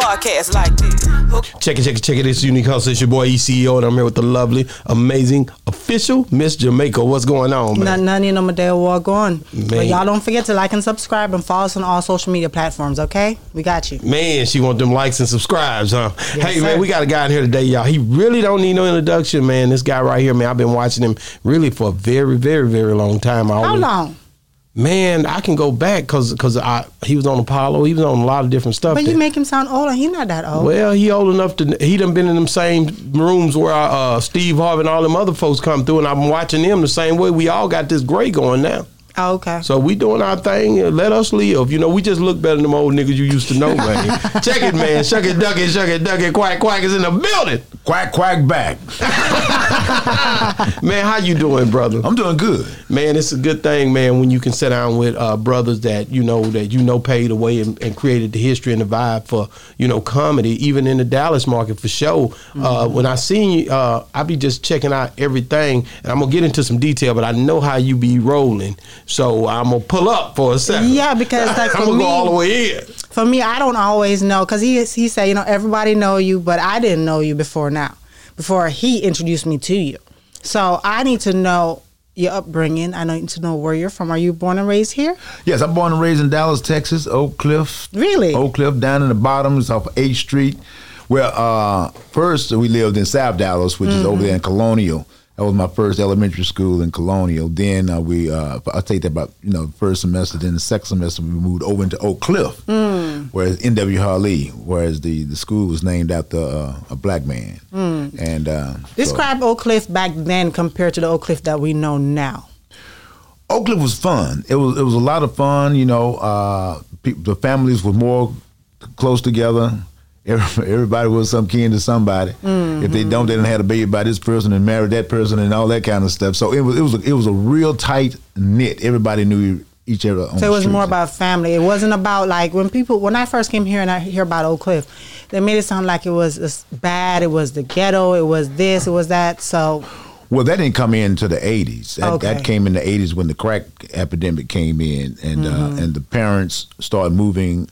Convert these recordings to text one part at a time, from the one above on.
podcast like this. Check it, check it, check it. It's Unique Hustle. It's your boy ECO, and I'm here with the lovely, amazing, official Miss Jamaica. What's going on, man? None, none, you know, Medea War going. Man. But y'all don't forget to like and subscribe and follow us on all social media platforms, okay? We got you. Man, she want them likes and subscribes, huh? Yes, hey, man, we got a guy in here today, y'all. He really don't need no introduction, man. This guy right here, man, I've been watching him really for a very, very, very long time. I How always- long? Man, I can go back because cause I he was on Apollo. He was on a lot of different stuff. But that- you make him sound older. He not that old. Well, he old enough to. He done been in them same rooms where uh, Steve Harvey and all them other folks come through, and I'm watching them the same way. We all got this gray going now. Oh, okay. So we doing our thing. Let us live. You know, we just look better than them old niggas you used to know, man. Check it, man. Shuck it, duck it, shuck it, duck it. Quack, quack is in the building. Quack quack back. Man, how you doing, brother? I'm doing good. Man, it's a good thing, man, when you can sit down with uh, brothers that you know that you know paid the way and, and created the history and the vibe for you know comedy, even in the Dallas market for show. Uh, when I seen you, uh, I be just checking out everything, and I'm gonna get into some detail, but I know how you be rolling, so I'm gonna pull up for a second. Yeah, because, like, I'm gonna me- go all the way in. For me, I don't always know because he he said, you know, everybody know you, but I didn't know you before now, before he introduced me to you. So I need to know your upbringing. I need to know where you're from. Are you born and raised here? Yes, I'm born and raised in Dallas, Texas, Oak Cliff. Really? Oak Cliff down in the bottoms off 8th Street. Where uh, first we lived in South Dallas, which is over there in Colonial. That was my first elementary school in Colonial. Then uh, we, uh, I take that about you know first semester. Then the second semester we moved over into Oak Cliff, whereas N.W. Harllee, whereas the, the school was named after uh, a black man. And uh, so- Describe Oak Cliff back then compared to the Oak Cliff that we know now. Oak Cliff was fun. It was it was a lot of fun. You know, uh, pe- the families were more close together. Every- Everybody was some kin to somebody. If they don't, they didn't have a baby by this person and married that person and all that kind of stuff. So it was it was a, it was a real tight knit. Everybody knew each other. On So it was more about family. It wasn't about like when people when I first came here and I hear about Oak Cliff, they made it sound like it was bad. It was the ghetto. It was this. It was that. So Well, that didn't come into the '80s. That, Okay. that came in the '80s when the crack epidemic came in, and Mm-hmm. uh, and the parents started moving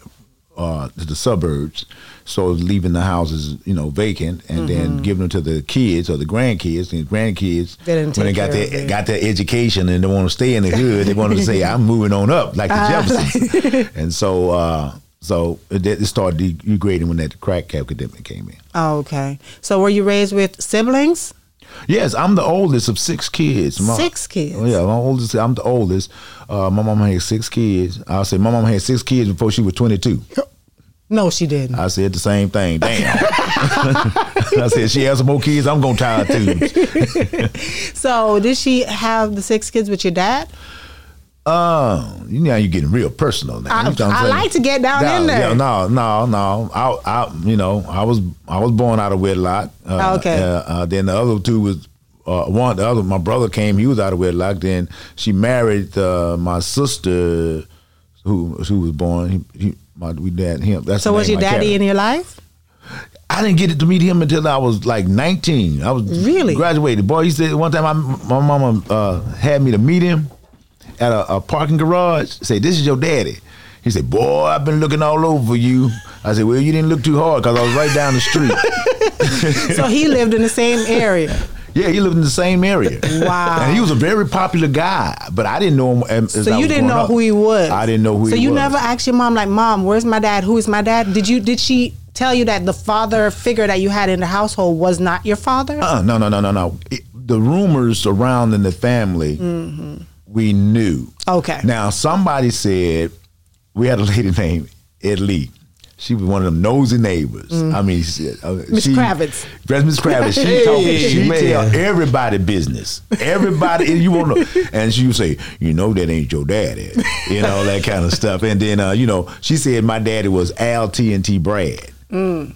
uh, to the suburbs, so leaving the houses, you know, vacant, and then giving them to the kids or the grandkids. And the grandkids, Mm-hmm. They when they got their got their education and they want to stay in the hood, they want to say, "I'm moving on up," like the Ah. Jeffersons. and so, uh, so it, it started degrading when that crack epidemic came in. oh, okay. So were you raised with siblings? Yes, I'm the oldest of six kids. My- Six kids? Yeah, my oldest. I'm the oldest. Uh, my mom had six kids. I'll say my mom had six kids before she was 22. No, she didn't. I said the same thing. Damn. I said she has some more kids. I'm gonna tie her tubes. So did she have the six kids with your dad? Uh, you know you're getting real personal now. I- You know I like to get down no, in there. Yeah, no, no, no. I, I, you know, I was, I was born out of wedlock. Uh, Okay. Uh, uh, then the other two was. Uh, one, the other, my brother came. He was out of wedlock. Then she married uh, my sister, who who was born. He, he, my, we dad him. That's So was your daddy in your life? I didn't get it to meet him until I was like 19. I was Really? graduated. Boy, he said one time I, my mama uh, had me to meet him at a, a parking garage. Say, this is your daddy. He said, boy, I've been looking all over you. I said, well, you didn't look too hard because I was right down the street. So he lived in the same area. Yeah, he lived in the same area. Wow. And he was a very popular guy, but I didn't know him. As So you didn't know up. who he was. I didn't know who he was. so you was. never asked your mom, like, Mom, where's my dad? Who is my dad? Did you? Did she tell you that the father figure that you had in the household was not your father? Uh, no, no, no, no, no. It- the rumors surrounding the family, we knew. Okay. Now, somebody said we had a lady named Ed Lee. She was one of them nosy neighbors. I mean, she, uh, Miss Kravitz. That's Miss Kravitz. She Hey, told she man. tell everybody business. Everybody, and you want to, and she would say, you know, that ain't your daddy, you know, that kind of stuff. And then, uh, you know, she said my daddy was Al TNT Braggs.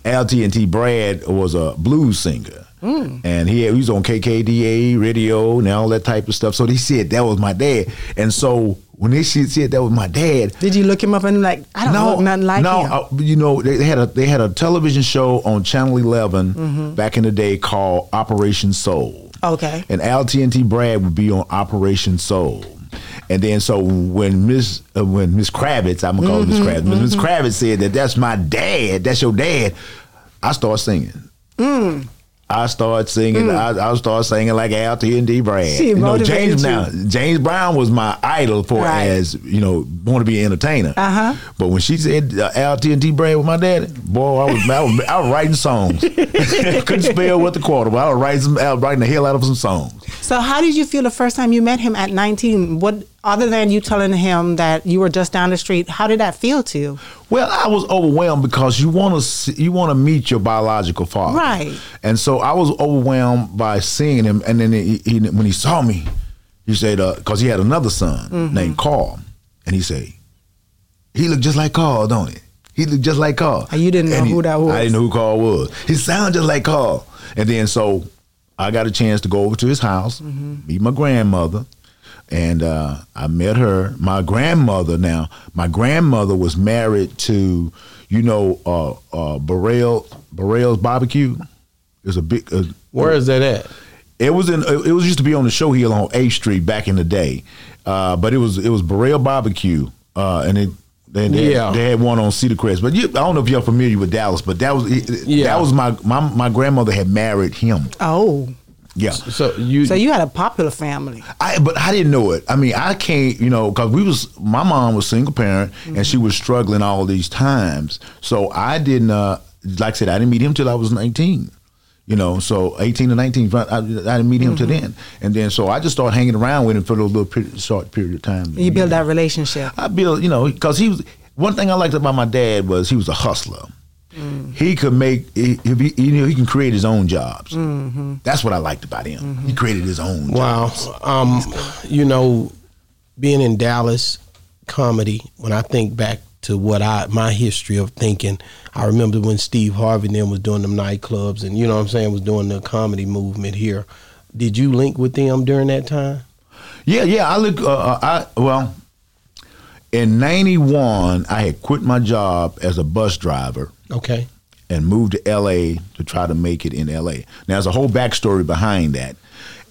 Al TNT Braggs was a blues singer. And he, he was on KKDA radio and all that type of stuff. So they said that was my dad. And so when they said said that was my dad, Did you look him up and like, I don't look nothing like no, him? uh, you know they had a they had a television show on Channel 11 Mm-hmm. back in the day called Operation Soul. Okay. And Al TNT Braggs would be on Operation Soul. And then so when Miss uh, when Miss Kravitz, I'm gonna call her Miss Kravitz, when Miss Kravitz said that that's my dad, that's your dad, I start singing. I started singing. I, I started singing like Al T and D. Braggs. She you know, James you. now. James Brown was my idol for Right. as you know, want to be an entertainer. Uh-huh. But when she said uh, Al T and D. Braggs with my daddy, boy, I was I was, I was writing songs. Couldn't spell with the quarter, but I was writing some, I was writing the hell out of some songs. So how did you feel the first time you met him at 19? What other than you telling him that you were just down the street, how did that feel to you? Well, I was overwhelmed because you want to you want to meet your biological father, Right. And so I was overwhelmed by seeing him, and then he, he, when he saw me, he said, because he had another son Mm-hmm. named Carl, and he said, he looked just like Carl, don't he? He looked just like Carl. And you didn't know he- who that was. I didn't know who Carl was. He sounded just like Carl. And then so I got a chance to go over to his house, Mm-hmm. meet my grandmother, and uh, I met her. My grandmother now, my grandmother was married to, you know, uh, uh, Burrell Burrell's Barbecue. It's a big. Uh, Where is that at? it was in. It was used to be on the show here on A Street back in the day, uh, but it was it was Burrell Barbecue, uh, and it. Then they, Yeah. they had one on Cedar Crest, but you, I don't know if you're familiar with Dallas, but that was Yeah. that was my, my my grandmother had married him. Oh, Yeah, So you so you had a popular family. I but I didn't know it. I mean, I can't, you know, because we was my mom was single parent and she was struggling all these times. So I didn't, uh, like I said, I didn't meet him till I was nineteen. You know, so eighteen to nineteen, I, I didn't meet him till then. And then so I just started hanging around with him for a little period, short period of time. You build that relationship. I built, you know, because he was one thing I liked about my dad was he was a hustler. He could make, he, if he, you know, he can create his own jobs. That's what I liked about him. He created his own. jobs. Wow. Um, you know, being in Dallas comedy, when I think back to what I my history of thinking, I remember when Steve Harvey then was doing them nightclubs and you know what I'm saying, was doing the comedy movement here. Did you link with them during that time? Yeah, yeah. I look. Uh, uh, I well, in '91, I had quit my job as a bus driver Okay. and moved to LA to try to make it in LA. Now, there's a whole backstory behind that,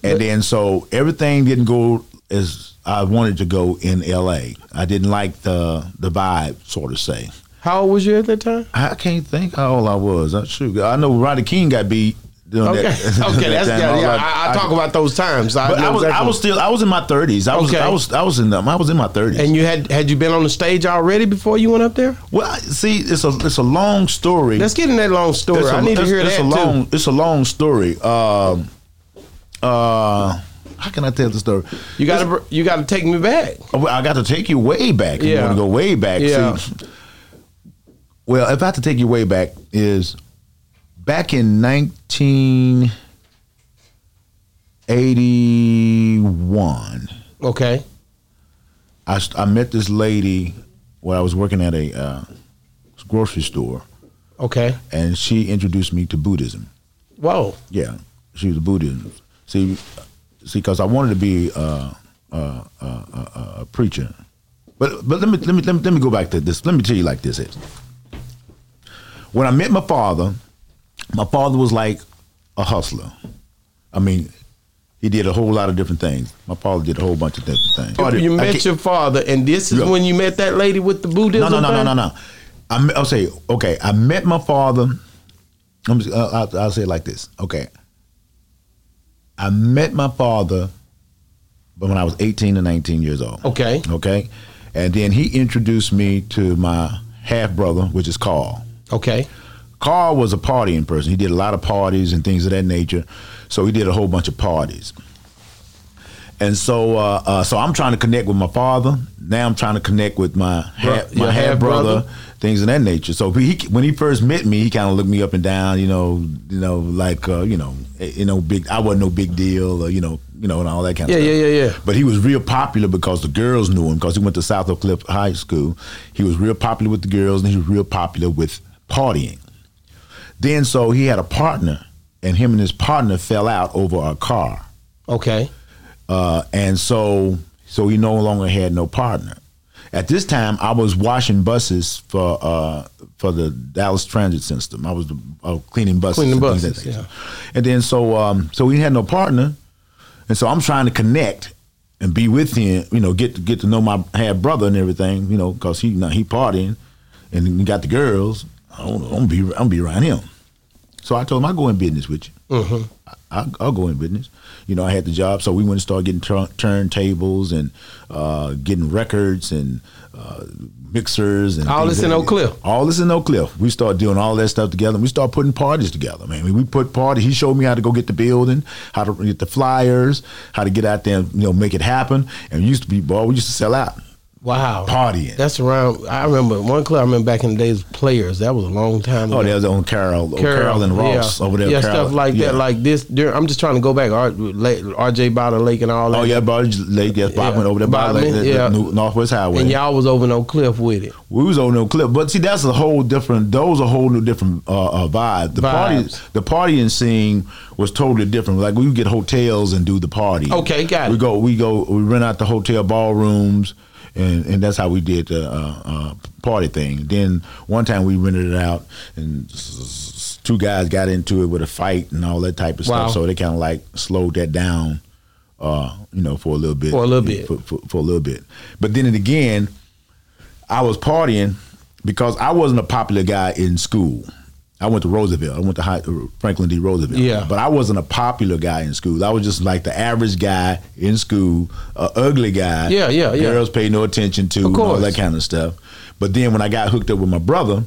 and then so everything didn't go as I wanted to go in LA. I didn't like the the vibe, sort of say. How old was you at that time? I can't think how old I was. I shoot. I know Rodney King got beat. Doing Okay. that- okay, that's time. yeah, yeah. I- I, I talk about those times. I I was, I was still, I was in my thirties. I was, Okay. I was, I was in them. I was in my thirties. and you had had you been on the stage already before you went up there? Well, see, it's a it's a long story. Let's get in that long story. It's a- I need to hear it's that a long, too. It's a long story. Um, uh, how can I tell the story? You got to you got to take me back. Oh, I got to take you way back. You Yeah. want to go way back? Yeah. See, well, if I have to take you way back, is back in nineteen eighty one. Okay. I, I met this lady when I was working at a uh, grocery store, Okay. and she introduced me to Buddhism. Whoa. Yeah, she was a Buddhism. See, see, because I wanted to be uh, uh, uh, uh, a preacher, but but let me let me let me let me go back to this. Let me tell you like this is. When I met my father, my father was like a hustler. I mean, he did a whole lot of different things. My father did a whole bunch of different things. You I met your father, and this is Yeah. when you met that lady with the Buddhism. no, no, no, no, no, no. I me- I'll say okay. I met my father. I'm just, uh, I'll, I'll say it like this. Okay. I met my father, but when I was 18 to 19 years old. Okay. Okay, and then he introduced me to my half brother, which is Carl. Okay. Carl was a partying person. He did a lot of parties and things of that nature. So he did a whole bunch of parties. And so, uh, uh, so I'm trying to connect with my father. Now I'm trying to connect with my half, my half brother, things of that nature. So he, when he first met me, he kind of looked me up and down. You know, you know, like uh, you know, eh, you know, big. I wasn't no big deal, or you know, you know, and all that kind Yeah, of stuff. yeah, yeah, yeah. But he was real popular because the girls knew him because he went to South Oak Cliff High School. He was real popular with the girls, and he was real popular with partying. Then so he had a partner, and him and his partner fell out over a car, Okay. uh, and so so he no longer had no partner. At this time, I was washing buses for uh, for the Dallas Transit System. I was uh, cleaning buses, Cleaning and buses, yeah. And then so um, so he had no partner, and so I'm trying to connect. and be with him. You know, get to get to know my half brother and everything. You know, because he you know, he partying, and he got the girls. I don't know. I'm gonna be I'm gonna be around him. So I told him I'll go in business with you. Mm-hmm. I, I'll go in business. You know, I had the job, so we went and started getting tur- turntables and uh, getting records and uh, mixers and All this in Oak Cliff? All this in Oak Cliff. We started doing all that stuff together. and We started putting parties together, man. We put parties. He showed me how to go get the building, how to get the flyers, how to get out there and you know make it happen. And we used to be, boy, we used to sell out. Wow. Partying. That's around. I remember one club. I remember back in the days. Players. That was a long time. ago. Oh, that was on Carroll, Carroll, and Ross yeah. over there. Yeah, Carroll. stuff like Yeah. that. Like this. I'm just trying to go back. R, RJ Bottle Lake and all that. Oh yeah, Bobby Lake, Yes, Bobby Yeah. over there by Bobby, like, the, yeah. the Northwest Highway. And y'all was over no cliff with it. we was over no cliff, but see, that's a whole different. Those a whole new different uh, uh, vibe. The party, the partying scene was totally different. Like we would get hotels and do the party. Okay, got we it. go, we go, we rent out the hotel ballrooms, and and that's how we did the uh, uh, party thing. Then one time we rented it out, and two guys got into it with a fight and all that type of Wow. stuff. So they kind of like slowed that down. Uh, you know, for a little bit. For a little bit. For, for, for a little bit. But then again, I was partying because I wasn't a popular guy in school. I went to Roosevelt. I went to high, Franklin D. Roosevelt. Yeah. But I wasn't a popular guy in school. I was just like the average guy in school, a ugly guy. Yeah, yeah, yeah. Girls pay no attention to, and all that kind of stuff. But then when I got hooked up with my brother,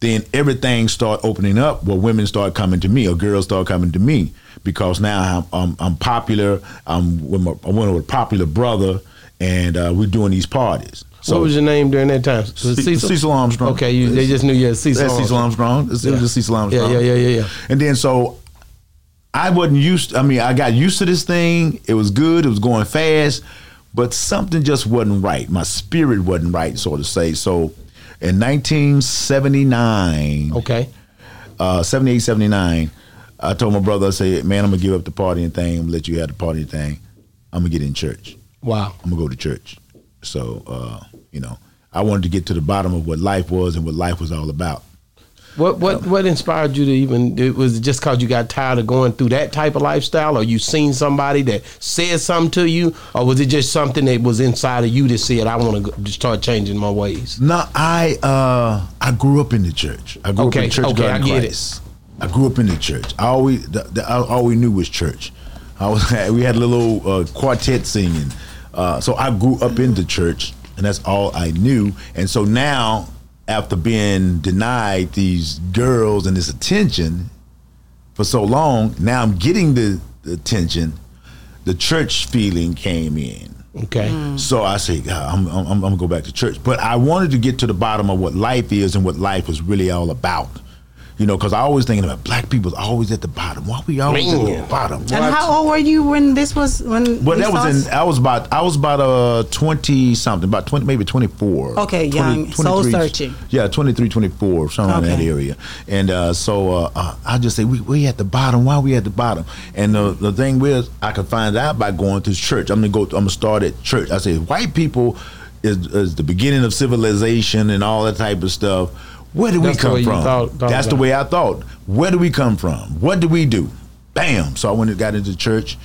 then everything started opening up where women started coming to me or girls started coming to me because now I'm I'm, I'm popular. I'm with my, I went with a popular brother, and uh, we're doing these parties. What was your name during that time? It Cecil Armstrong. Okay, you, they just knew you as Cecil. That's Cecil Armstrong. It's- It was Yeah. just Cecil Armstrong. yeah, yeah, yeah, yeah. And then so I wasn't used. I mean, I got used to this thing. It was good. It was going fast, but something just wasn't right. My spirit wasn't right, so to say. So in 1979, Okay. uh, 78, 79, I told my brother, I said, man, I'm going to give up the partying thing. I'm going to let you have the partying thing. I'm going to get in church. Wow. I'm going to go to church. So, uh, you know, I wanted to get to the bottom of what life was and what life was all about. What what what inspired you to even? It was it just because you got tired of going through that type of lifestyle, or you seen somebody that said something to you, or was it just something that was inside of you that said, "I want to start changing my ways"? No, I uh, I grew up in the church. I grew up Okay, in church. okay, I get it. I grew up in the church. I always the, the, I, all we knew was church. I was we had a little uh, quartet singing. Uh, so I grew up in the church, and that's all I knew. And so now, after being denied these girls and this attention for so long, now I'm getting the, the attention. The church feeling came in. Okay. Mm. So I say, God, I'm, I'm, I'm gonna go back to church. But I wanted to get to the bottom of what life is and what life was really all about. You know, because I always thinking about black people's always at the bottom. Why we always at the bottom? And how old were you when this was when? Well, that was in. I was about. I was about uh twenty something, about twenty, maybe twenty four. Okay, young, soul searching. Yeah, 23, 24, somewhere in that area. And uh, so uh, uh, I just say we we at the bottom. Why we at the bottom? And the the thing was, I could find out by going to church. I'm gonna go. I'm gonna start at church. I say white people is, is the beginning of civilization and all that type of stuff. Where do That's we come from? thought- thought That's the about it. way I thought. Where do we come from? What do we do? Bam! So I went and got into church,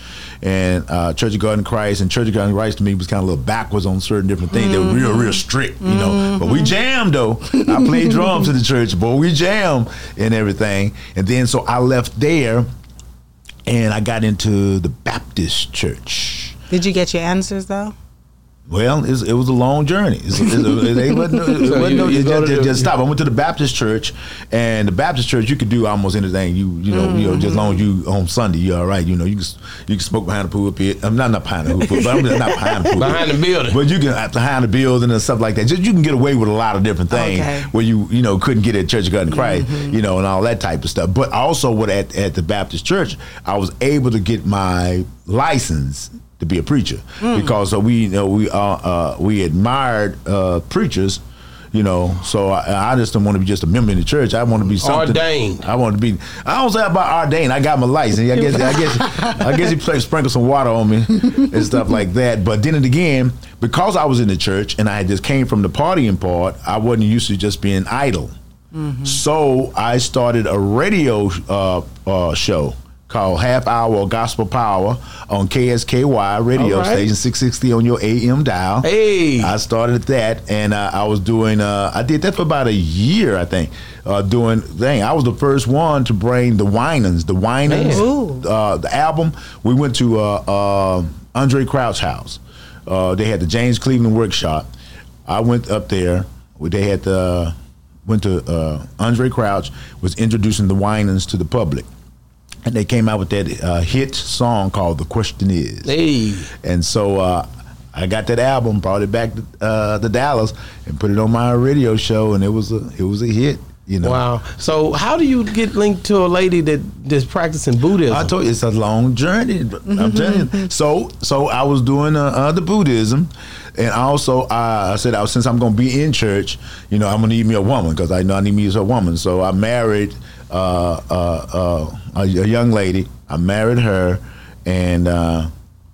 and uh, Church of God in Christ, and Church of God in Christ to me was kind of a little backwards on certain different things. They were real, real strict, you know. But we jammed though. I played drums in the church, boy. We jammed and everything. And then so I left there, and I got into the Baptist church. Did you get your answers though? Well, it's, it was a long journey. It's, it's, it, it wasn't, it So wasn't no, you it go just, to it the- just stop. I went to the Baptist church, and the Baptist church you could do almost anything. You you know you know just as long as you on Sunday you're all right. You know you can you can smoke behind the pulpit. I'm not not behind the pulpit, but I'm not behind the pulpit. Behind the building. But you can uh, behind the building and stuff like that. Just you can get away with a lot of different things Okay. where you you know couldn't get at Church of God in Christ, you know, and all that type of stuff. But also what at at the Baptist church, I was able to get my license to be a preacher because uh, we you know we uh, uh, we admired uh, preachers. You know, so I, I just don't want to be just a member in the church. I want to be something. Ordained. I want to be. I don't say about ordained. I got my license. I guess. I guess. I guess he play, sprinkle some water on me and stuff like that. But then and again, because I was in the church and I just came from the partying part, I wasn't used to just being idle. So I started a radio uh, uh, show called Half Hour Gospel Power on KSKY radio right. station 660 on your AM dial. Hey. I started that, and uh, I was doing. Uh, I did that for about a year, I think. Uh, doing thing. I was the first one to bring the Winans, the Winans, uh, the album. We went to uh, uh, Andraé Crouch house. Uh, they had the James Cleveland workshop. I went up there. They had the went to uh, Andraé Crouch was introducing the Winans to the public, and they came out with that uh, hit song called "The Question Is." Hey. And so uh, I got that album, brought it back to, uh, to Dallas, and put it on my radio show, and it was a it was a hit. You know. Wow. So how do you get linked to a lady that that's practicing Buddhism? I told you it's a long journey. but I'm telling you. So so I was doing uh, uh, the Buddhism, and also uh, I said I, since I'm going to be in church, you know, I'm going to need me a woman because I know I need me a woman. So I married uh, uh, uh, a, a young lady. I married her, and uh,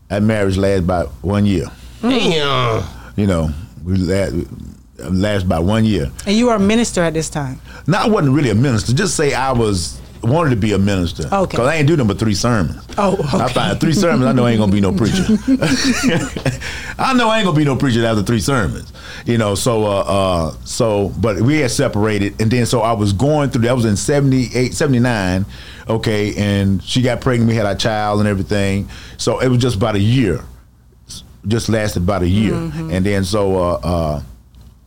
that marriage lasted about one year. Damn. You know, we last, last about one year. And you were a minister at this time. No, I wasn't really a minister. Just say I was wanted to be a minister. Okay. Because I ain't do number three sermons. Oh, I find three sermons. I know I ain't gonna be no preacher. I know I ain't gonna be no preacher after three sermons. You know. So, uh, uh, so, but we had separated, and then so I was going through. That was in 78, 79, Okay, and she got pregnant. We had our child and everything. So it was just about a year. Just lasted about a year, and then so uh, uh,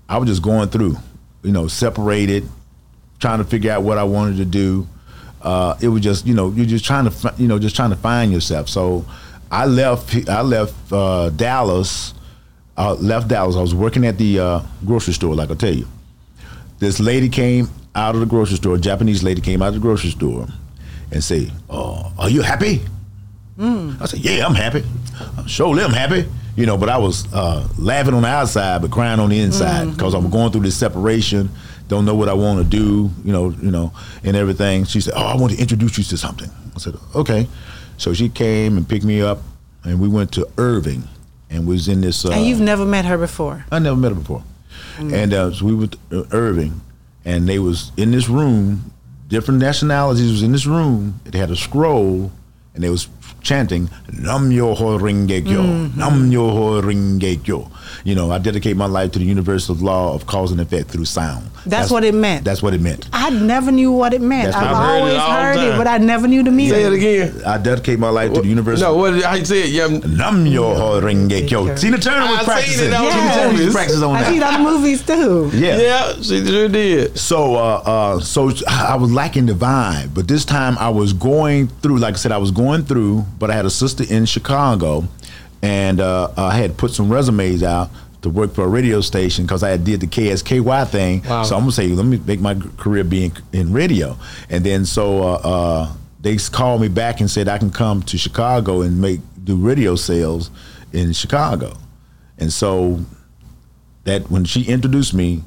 I was just going through. You know, separated trying to figure out what I wanted to do. Uh, it was just you know you're just trying to you know just trying to find yourself. So I left I left uh, Dallas. I left Dallas. I was working at the uh, grocery store, like I tell you. This lady came out of the grocery store. A Japanese lady came out of the grocery store and say, "Oh, are you happy?" I said, "Yeah, I'm happy. I'm Surely I'm happy." You know, but I was uh, laughing on the outside, but crying on the inside because I'm going through this separation. Don't know what I want to do. You know, you know, and everything. She said, "Oh, I want to introduce you to something." I said, "Okay." So she came and picked me up, and we went to Irving, and was in this. Uh, and you've never met her before. I never met her before. And uh, so we were to Irving, and they was in this room. Different nationalities was in this room. It had a scroll, and they was chanting "Nam myoho renge kyo, mm-hmm. Nam myoho renge kyo." You know, I dedicate my life to the universal law of cause and effect through sound. That's what it meant. That's what it meant. I never knew what it meant. That's I've heard always all the heard it, but I never knew the meaning. Say it again. I dedicate my life to the universal. No, what did I say? Yeah, Nam myoho renge kyo. Tina Turner was I seen practicing. it on Tina the Turner was movies. practicing on I that. see it on the movies too. Yeah. yeah, she sure did. So, uh, uh, so I was lacking the vibe, but this time I was going through. Like I said, I was going through, but I had a sister in Chicago, and uh, I had put some resumes out to work for a radio station because I had did the KSKY thing. Wow. So I'm gonna say, let me make my career be in, in radio, and then so uh, uh, they called me back and said I can come to Chicago and make do radio sales in Chicago, and so that when she introduced me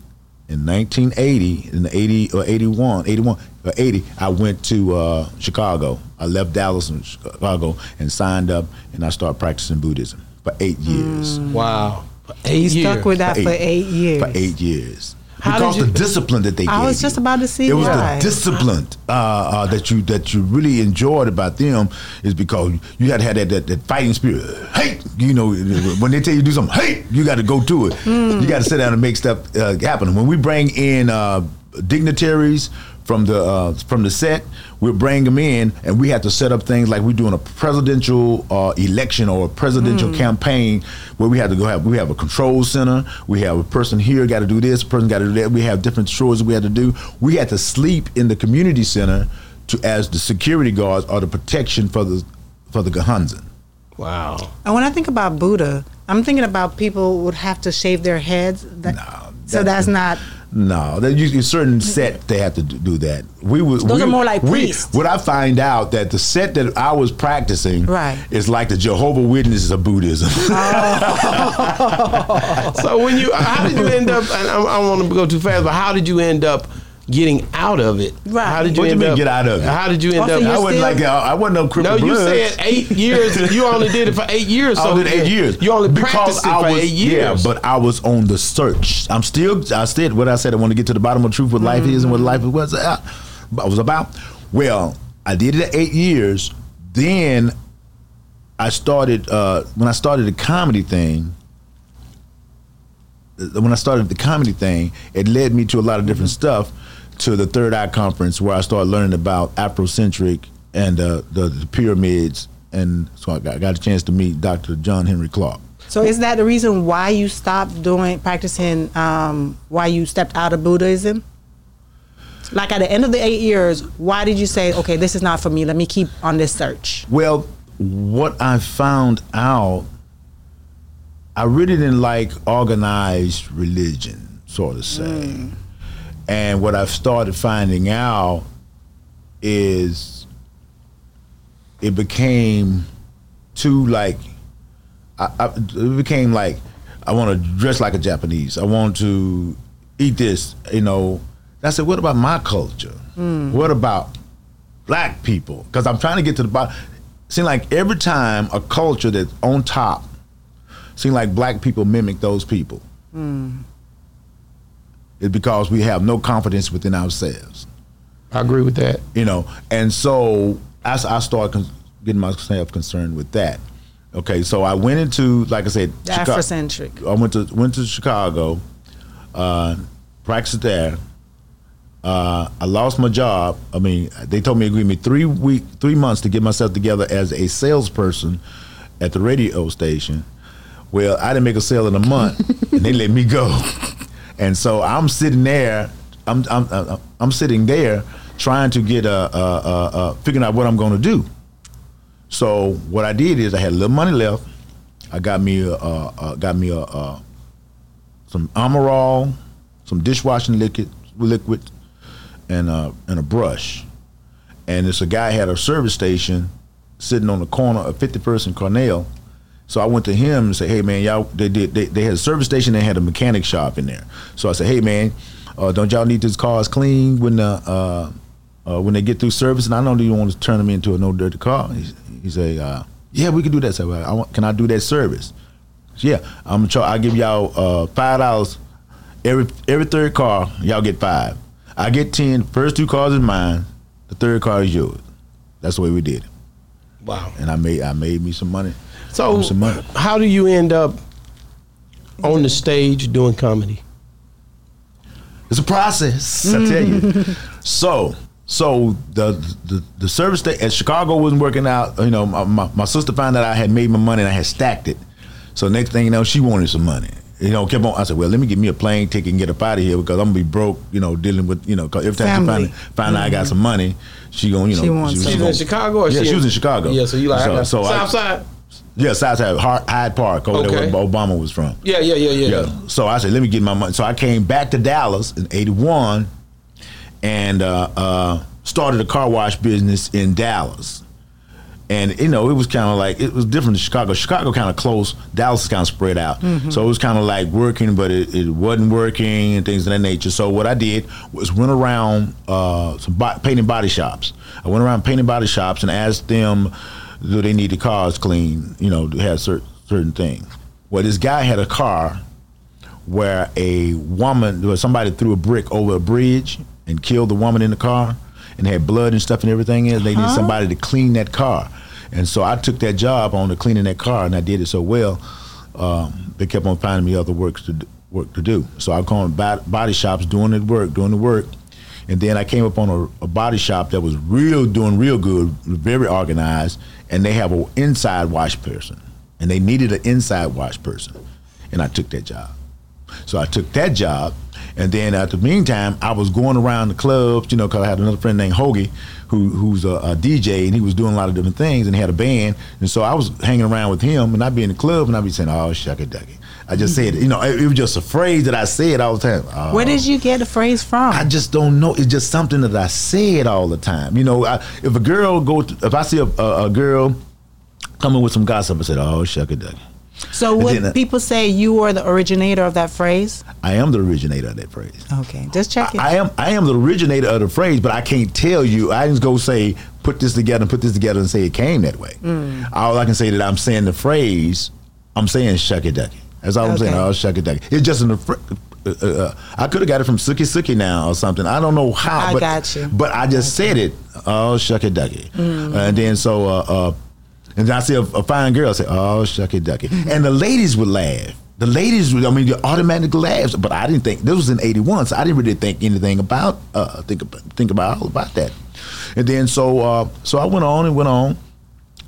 in 1980 in the 80 or 81 81 or 80 i went to uh, chicago i left dallas and chicago and signed up and i started practicing buddhism for eight years Wow. For Eight You years. stuck with that For for eight- eight years. for eight years How because you- the discipline that they I was just about to see it was why. the discipline uh, uh, that you that you really enjoyed about them is because you had to have that, that that fighting spirit. Hey, you know when they tell you to do something, hey, you got to go to it. You got to sit down and make stuff uh, happen. When we bring in uh, dignitaries from the uh, from the set, we bring them in, and we have to set up things like we're doing a presidential uh, election or a presidential campaign where we have to go have we have a control center. We have a person here got to do this, a person got to do that. We have different chores we had to do. We had to sleep in the community center to as the security guards or the protection for the for the Gohonzon. Wow. And when I think about Buddha, I'm thinking about people would have to shave their heads. That, No, so that- that's not. No, that you, a certain set they have to do that. We would. Those we, are more like we, priests. What I find out that the set that I was practicing Right. is like the Jehovah Witnesses of Buddhism. Oh. So when you, how did you end up? And I, I don't want to go too fast, but how did you end up getting out of it? Right. How did you What you mean up get out of it? How did you end Also, up? I wasn't like uh, I wasn't no criminal. no, you blood. said eight years. You only did it for eight years. I did eight years. You only Because practiced it I for was- eight years. Yeah, but I was on the search. I'm still. I said what I said. I want to get to the bottom of truth. What life is and what life was. uh, I was about. Well, I did it at eight years, then I started uh, when I started the comedy thing. uh, When I started the comedy thing, it led me to a lot of different stuff. To the Third Eye Conference, where I started learning about Afrocentric and uh, the, the pyramids, and so I got, got a chance to meet Dr. John Henrik Clarke. So is that the reason why you stopped doing practicing? Um, why you stepped out of Buddhism? Like at the end of the eight years, why did you say, "Okay, this is not for me. Let me keep on this search"? Well, what I found out, I really didn't like organized religion, sort of say. And what I've started finding out is it became too like, I, I, it became like, I want to dress like a Japanese. I want to eat this, you know. I said, what about my culture? Hmm. What about black people? Because I'm trying to get to the bottom. Seem like every time a culture that's on top, seem like black people mimic those people. Hmm. It's because we have no confidence within ourselves, I agree with that. you know. And so as I started con- getting myself concerned with that. Okay, so I went into, like I said, The Chica- Afrocentric. I went to went to Chicago, uh, practiced there. Uh, I lost my job. I mean, they told me to give me three week, three months to get myself together as a salesperson at the radio station. Well, I didn't make a sale in a month, and they let me go. And so I'm sitting there. I'm I'm I'm, I'm sitting there trying to get a, a, a, a figuring out what I'm going to do. So what I did is I had a little money left. I got me a, a, a got me a, a some Armor All, some dishwashing liquid, liquid, and a, and a brush. And this a guy had a service station sitting on the corner of 51st and Cornell. So I went to him and said, "Hey man, y'all they did they, they had a service station. They had a mechanic shop in there. So I said, "Hey man, uh, don't y'all need these cars clean when the uh, uh, when they get through service? And I know you want to turn them into a no dirty car." He, he say, uh, "Yeah, we can do that." So I want, can I do that service? Yeah, I'm char- I give y'all uh, five dollars every every third car. Y'all get five. I get ten. First two cars is mine. The third car is yours. That's the way we did it. Wow. And I made I made me some money. So, Made some money. how do you end up on the stage doing comedy? It's a process, I tell you. Mm-hmm. so, so the the, the service that at Chicago wasn't working out. You know, my, my, my sister found out I had made my money and I had stacked it. So next thing you know, she wanted some money. You know, kept on. I said, well, let me get me a plane ticket and get up out of here because I'm gonna be broke. You know, dealing with you know, 'cause every time Family. she find, find out I got mm-hmm. some money, she gonna you know She wants was some. She's gonna- in Chicago, or yeah, she she was in- in Chicago. Yeah, so you like so, I got, so I- Southside? Yeah, Southside Hy- Hyde Park over there where Obama was from. Yeah, yeah, yeah, yeah. Yeah. So I said, let me get my money. So I came back to Dallas in '81 and uh, uh, started a car wash business in Dallas. And you know, it was kind of like it was different in Chicago. Chicago kind of close. Dallas is kind of spread out. So it was kind of like working, but it, it wasn't working and things of that nature. So what I did was went around uh, some bo- painting body shops. I went around painting body shops and asked them, do they need the cars clean? You know, to have certain certain things. Well, this guy had a car where a woman, where somebody threw a brick over a bridge and killed the woman in the car, and had blood and stuff and everything in. it. They needed somebody to clean that car, and so I took that job on the cleaning that car, and I did it so well. Um, they kept on finding me other works to do, work to do. So I bo- body shops doing the work, doing the work, and then I came up on a, a body shop that was real doing real good, very organized, and they have an inside wash person, and they needed an inside wash person, and I took that job. So I took that job, and then at the meantime, I was going around the clubs, you know, because I had another friend named Hoagie, who who's a, a DJ, and he was doing a lot of different things, and he had a band, and so I was hanging around with him, and I'd be in the club, and I'd be saying, "Oh, shucky ducky." I just said, it. you know, it, it was just a phrase that I said all the time. Oh, Where did you get the phrase from? I just don't know. It's just something that I said all the time. You know, I, if a girl go, to, if I see a, a, a girl coming with some gossip, I said, "Oh, shucky ducky." so and would then, uh, people say you were the originator of that phrase? I am the originator of that phrase. Okay, just check it. I am I am the originator of the phrase, but I can't tell you. I just go say put this together and put this together and say it came that way. Mm. All I can say that I'm saying the phrase, I'm saying shucky ducky. That's all I'm saying. Okay. Oh, shucky ducky. It's just in the. Fr- uh, uh, I could have got it from Suki Suki now or something. I don't know how. I but, got you. But I just said it. Oh, shucky ducky. Mm-hmm. And then so, uh, uh, and then I see a, a fine girl I say, oh, shucky ducky. And the ladies would laugh. The ladies would, I mean, the automatic laughs. But I didn't think this was in '81, so I didn't really think anything about uh, think about, think about all about that. And then so uh, so I went on and went on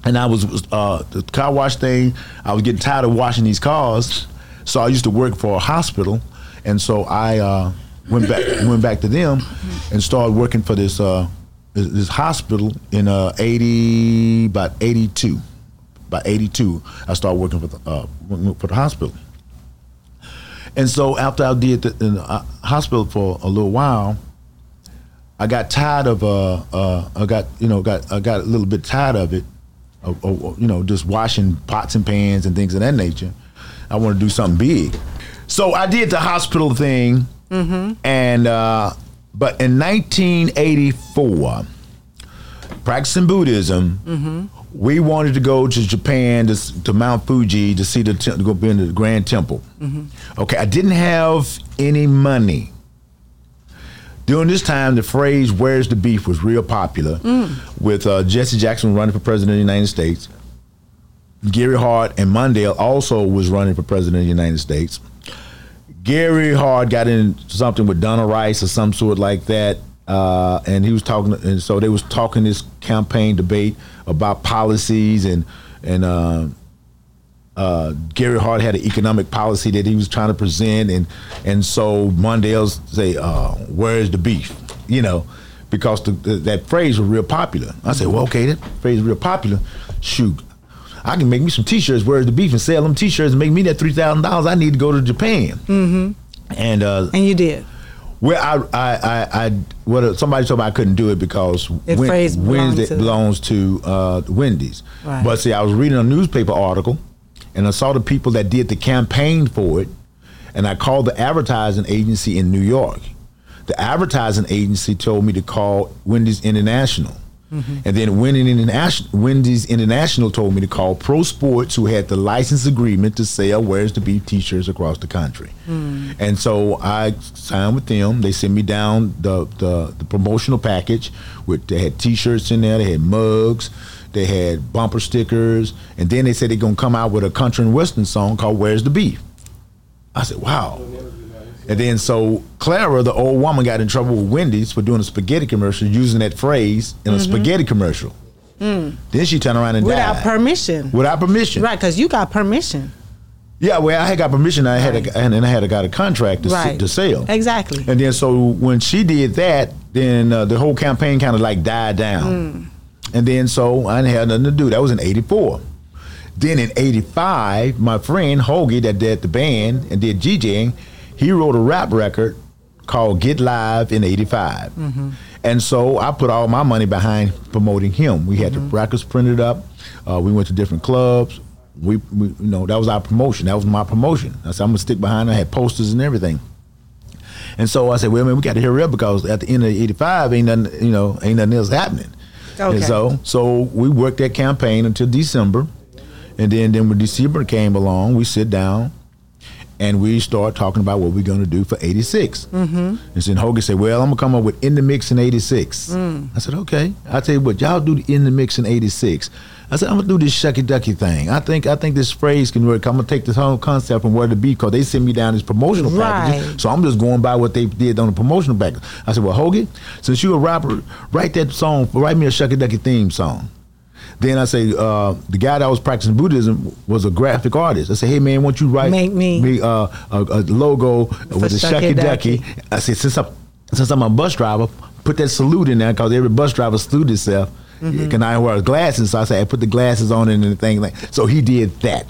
and I was uh, the car wash thing. I was getting tired of washing these cars, so I used to work for a hospital, and so I uh, went back went back to them and started working for this uh, this, hospital in uh, eighty about eighty two. About eighty two, I started working for the uh, for the hospital. And so after I did the, in the uh, hospital for a little while, I got tired of uh, uh, I got you know got I got a little bit tired of it, you know just washing pots and pans and things of that nature. I want to do something big, so I did the hospital thing, mm-hmm. and uh, but in 1984, practicing Buddhism, mm-hmm. we wanted to go to Japan to, to Mount Fuji to see the to go be in the Grand Temple. Mm-hmm. Okay, I didn't have any money. During this time, the phrase "Where's the beef?" was real popular, with uh, Jesse Jackson running for president of the United States. Gary Hart and Mondale also was running for president of the United States. Gary Hart got in something with Donna Rice or some sort like that, uh, and he was talking, and so they was talking this campaign debate about policies and and uh, uh, Gary Hart had an economic policy that he was trying to present, and and so Mondale's say, uh, "Where's the beef?" You know, because the, the, that phrase was real popular. I said, "Well, okay, that phrase is real popular. Shoot, I can make me some T-shirts. Where's the beef? And sell them T-shirts and make me that three thousand dollars. I need to go to Japan." Mm-hmm. And uh, And you did. well, I, I, I, I what somebody told me I couldn't do it because phrase belonged Wednesday to- belongs to uh, Wendy's. Right. But see, I was reading a newspaper article, and I saw the people that did the campaign for it, and I called the advertising agency in New York. The advertising agency told me to call Wendy's International. Mm-hmm. And then Wendy's International, Wendy's International told me to call Pro Sports, who had the license agreement to sell Where's the Beef T-shirts across the country. Mm. And so I signed with them. They sent me down the, the, the promotional package, with they had T-shirts in there, they had mugs, they had bumper stickers, and then they said they're gonna come out with a country and western song called "Where's the Beef." I said, "Wow." And then so Clara, the old woman, got in trouble with Wendy's for doing a spaghetti commercial using that phrase in a spaghetti commercial. Then she turned around and Mm-hmm. Mm. Without died. permission. Without permission. Right, because you got permission. Yeah, well, I had got permission. I had Right. a, and then I had got a contract to, s- Right. to sell. Exactly. And then so when she did that, then uh, the whole campaign kind of like died down. And then so I didn't have nothing to do. That was in '84. Then in '85, my friend Hoagie that did the band and did DJing, he wrote a rap record called "Get Live" in '85. And so I put all my money behind promoting him. We had the records printed up. Uh, we went to different clubs. We, we, you know, that was our promotion. That was my promotion. I said I'm gonna stick behind. I had posters and everything. And so I said, well, man, we got to hurry up because at the end of '85, ain't nothing, you know, ain't nothing else happening. Okay. And so, so we worked that campaign until December, and then then when December came along, we sit down, and we start talking about what we're going to do for '86. Mm-hmm. And then Hogan said, well, I'm gonna come up with in the mix in '86. Mm. I said, okay. I tell you what, y'all do the in the mix in '86. I said, I'm gonna do this shucky ducky thing. I think I think this phrase can work. I'm gonna take this whole concept from where to be because they sent me down this promotional package. Right. So I'm just going by what they did on the promotional package. I said, well, Hoagie, since you're a rapper, write that song. Write me a shucky ducky theme song. Then I say, uh, the guy that was practicing Buddhism was a graphic artist. I said, hey man, won't you write Make me- uh, a, a logo with a Shucky ducky? Ducky. I said, since I'm since I'm a bus driver, put that salute in there because every bus driver salute itself. Mm-hmm. Can I wear glasses? So I said, I put the glasses on and the thing like. So he did that.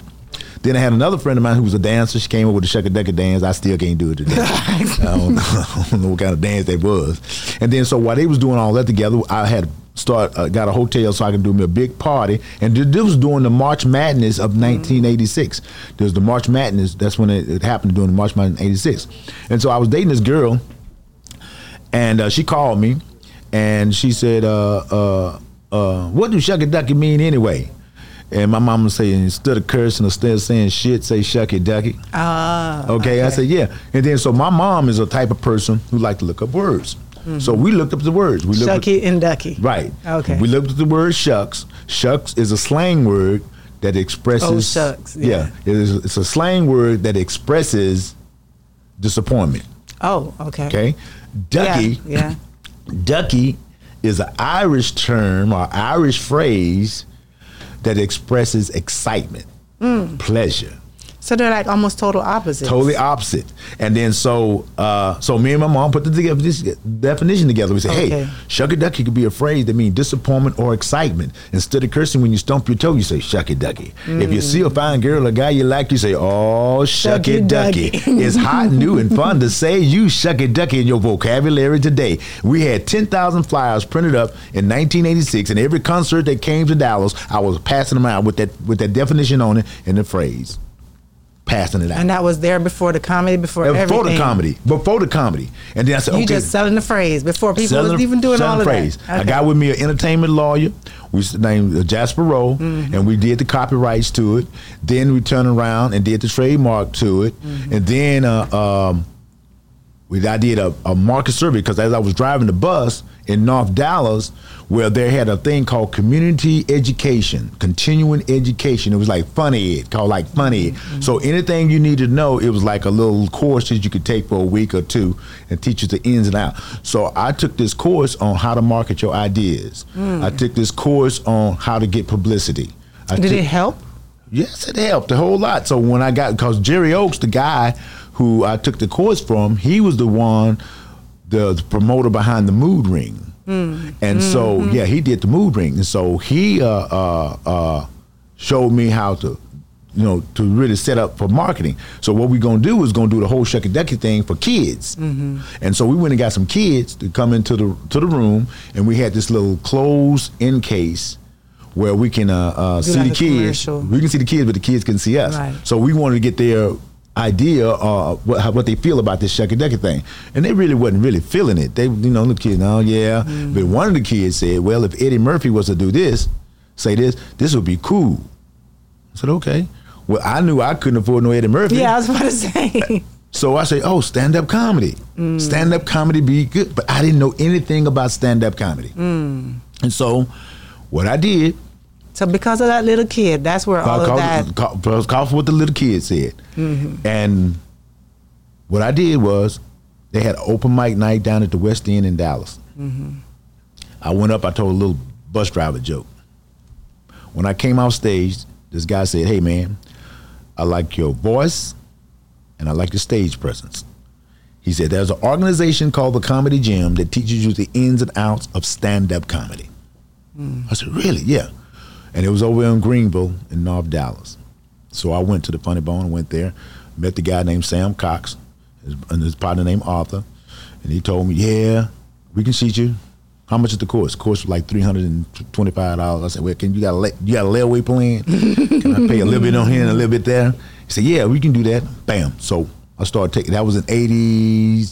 Then I had another friend of mine who was a dancer. She came up with the ducky dance. I still can't do it today. I, don't know, I don't know what kind of dance that was. And then so while they was doing all that together, I had start uh, got a hotel so I can do me a big party. And this was during the March Madness of 1986. There's the March Madness. That's when it, it happened during the March Madness 86. And so I was dating this girl, and uh, she called me, and she said, uh, uh, "What do shucky ducky mean anyway?" And my mama say instead of cursing, instead of saying shit, say shucky ducky. Ah. Okay, I said yeah, and then so my mom is a type of person who like to look up words. So we looked up the words. We looked up- Shucky and Ducky. right. Okay. We looked at the word shucks. Shucks is a slang word that expresses. Oh, shucks, yeah. it is, it's a slang word that expresses disappointment. Oh, okay. Okay, ducky. Yeah. Ducky is an Irish term or Irish phrase that expresses excitement, Mm. pleasure. So they're like almost total opposites. Totally opposite. And then so uh, so me and my mom put the together, this definition together. We said, Okay. hey, shucky ducky could be a phrase that means disappointment or excitement. Instead of cursing when you stump your toe, you say shucky ducky. If you see a fine girl or guy you like, you say, oh, shucky, Shucky ducky. ducky. it's hot, new, and fun to say you shucky ducky in your vocabulary today. We had 10,000 flyers printed up in 1986, and every concert that came to Dallas, I was passing them out with that with that definition on it and the phrase. Passing it out. And that was there before the comedy, before Uh, everything. Before the comedy, before the comedy, and then I said, You "Okay." just selling the phrase before people selling was even doing all of phrase. that. I got with me an entertainment lawyer. We named uh, Jasper Rowe, Mm-hmm. and we did the copyrights to it. Then we turned around and did the trademark to it, Mm-hmm. and then uh, um, we I did a, a market survey because as I was driving the bus in North Dallas, where they had a thing called community education, continuing education. It was like funny ed, called like funny ed. Mm-hmm. So anything you need to know, it was like a little course that you could take for a week or two and teach you the ins and outs. So I took this course on how to market your ideas. Mm. I took this course on how to get publicity. I Did took- it help? Yes, it helped a whole lot. So when I got, because Jerry Oaks, the guy who I took the course from, he was the one, the, the promoter behind the Mood Ring. And so, yeah, he did the Mood Ring. And so he uh, uh, uh, showed me how to, you know, to really set up for marketing. So what we're gonna do is gonna do the whole shucky ducky thing for kids. And so we went and got some kids to come into the to the room, and we had this little closed in case where we can uh, uh, see like the kids. commercial. We can see the kids, but the kids can see us. Right. So we wanted to get their idea uh what how, what they feel about this shucky ducky thing and they really wasn't really feeling it they you know the kids oh yeah Mm. but one of the kids said well if eddie murphy was to do this say this this would be cool i said okay well i knew i couldn't afford no eddie murphy Yeah, I was about to say. so I say, oh, stand up comedy. Mm. Stand up comedy be good. But I didn't know anything about stand up comedy. Mm. And so what I did, so because of that little kid, that's where all I of called, that. call for what the little kid said. Mm-hmm. And what I did was they had open mic night down at the West End in Dallas. Mm-hmm. I went up, I told a little bus driver joke. When I came off stage, this guy said, hey man, I like your voice and I like your stage presence. He said, there's an organization called the Comedy Gym that teaches you the ins and outs of stand-up comedy. I said, really? Yeah. And it was over in Greenville in North Dallas. So I went to the Funny Bone and went there, met the guy named Sam Cox his, and his partner named Arthur. And he told me, yeah, we can seat you. How much is the course? The course was like three hundred and twenty-five dollars. I said, "Well, can you got a you got a layaway plan? can I pay a little bit on here and a little bit there?" He said, "Yeah, we can do that." Bam. So I started taking. That was in eighty-seven.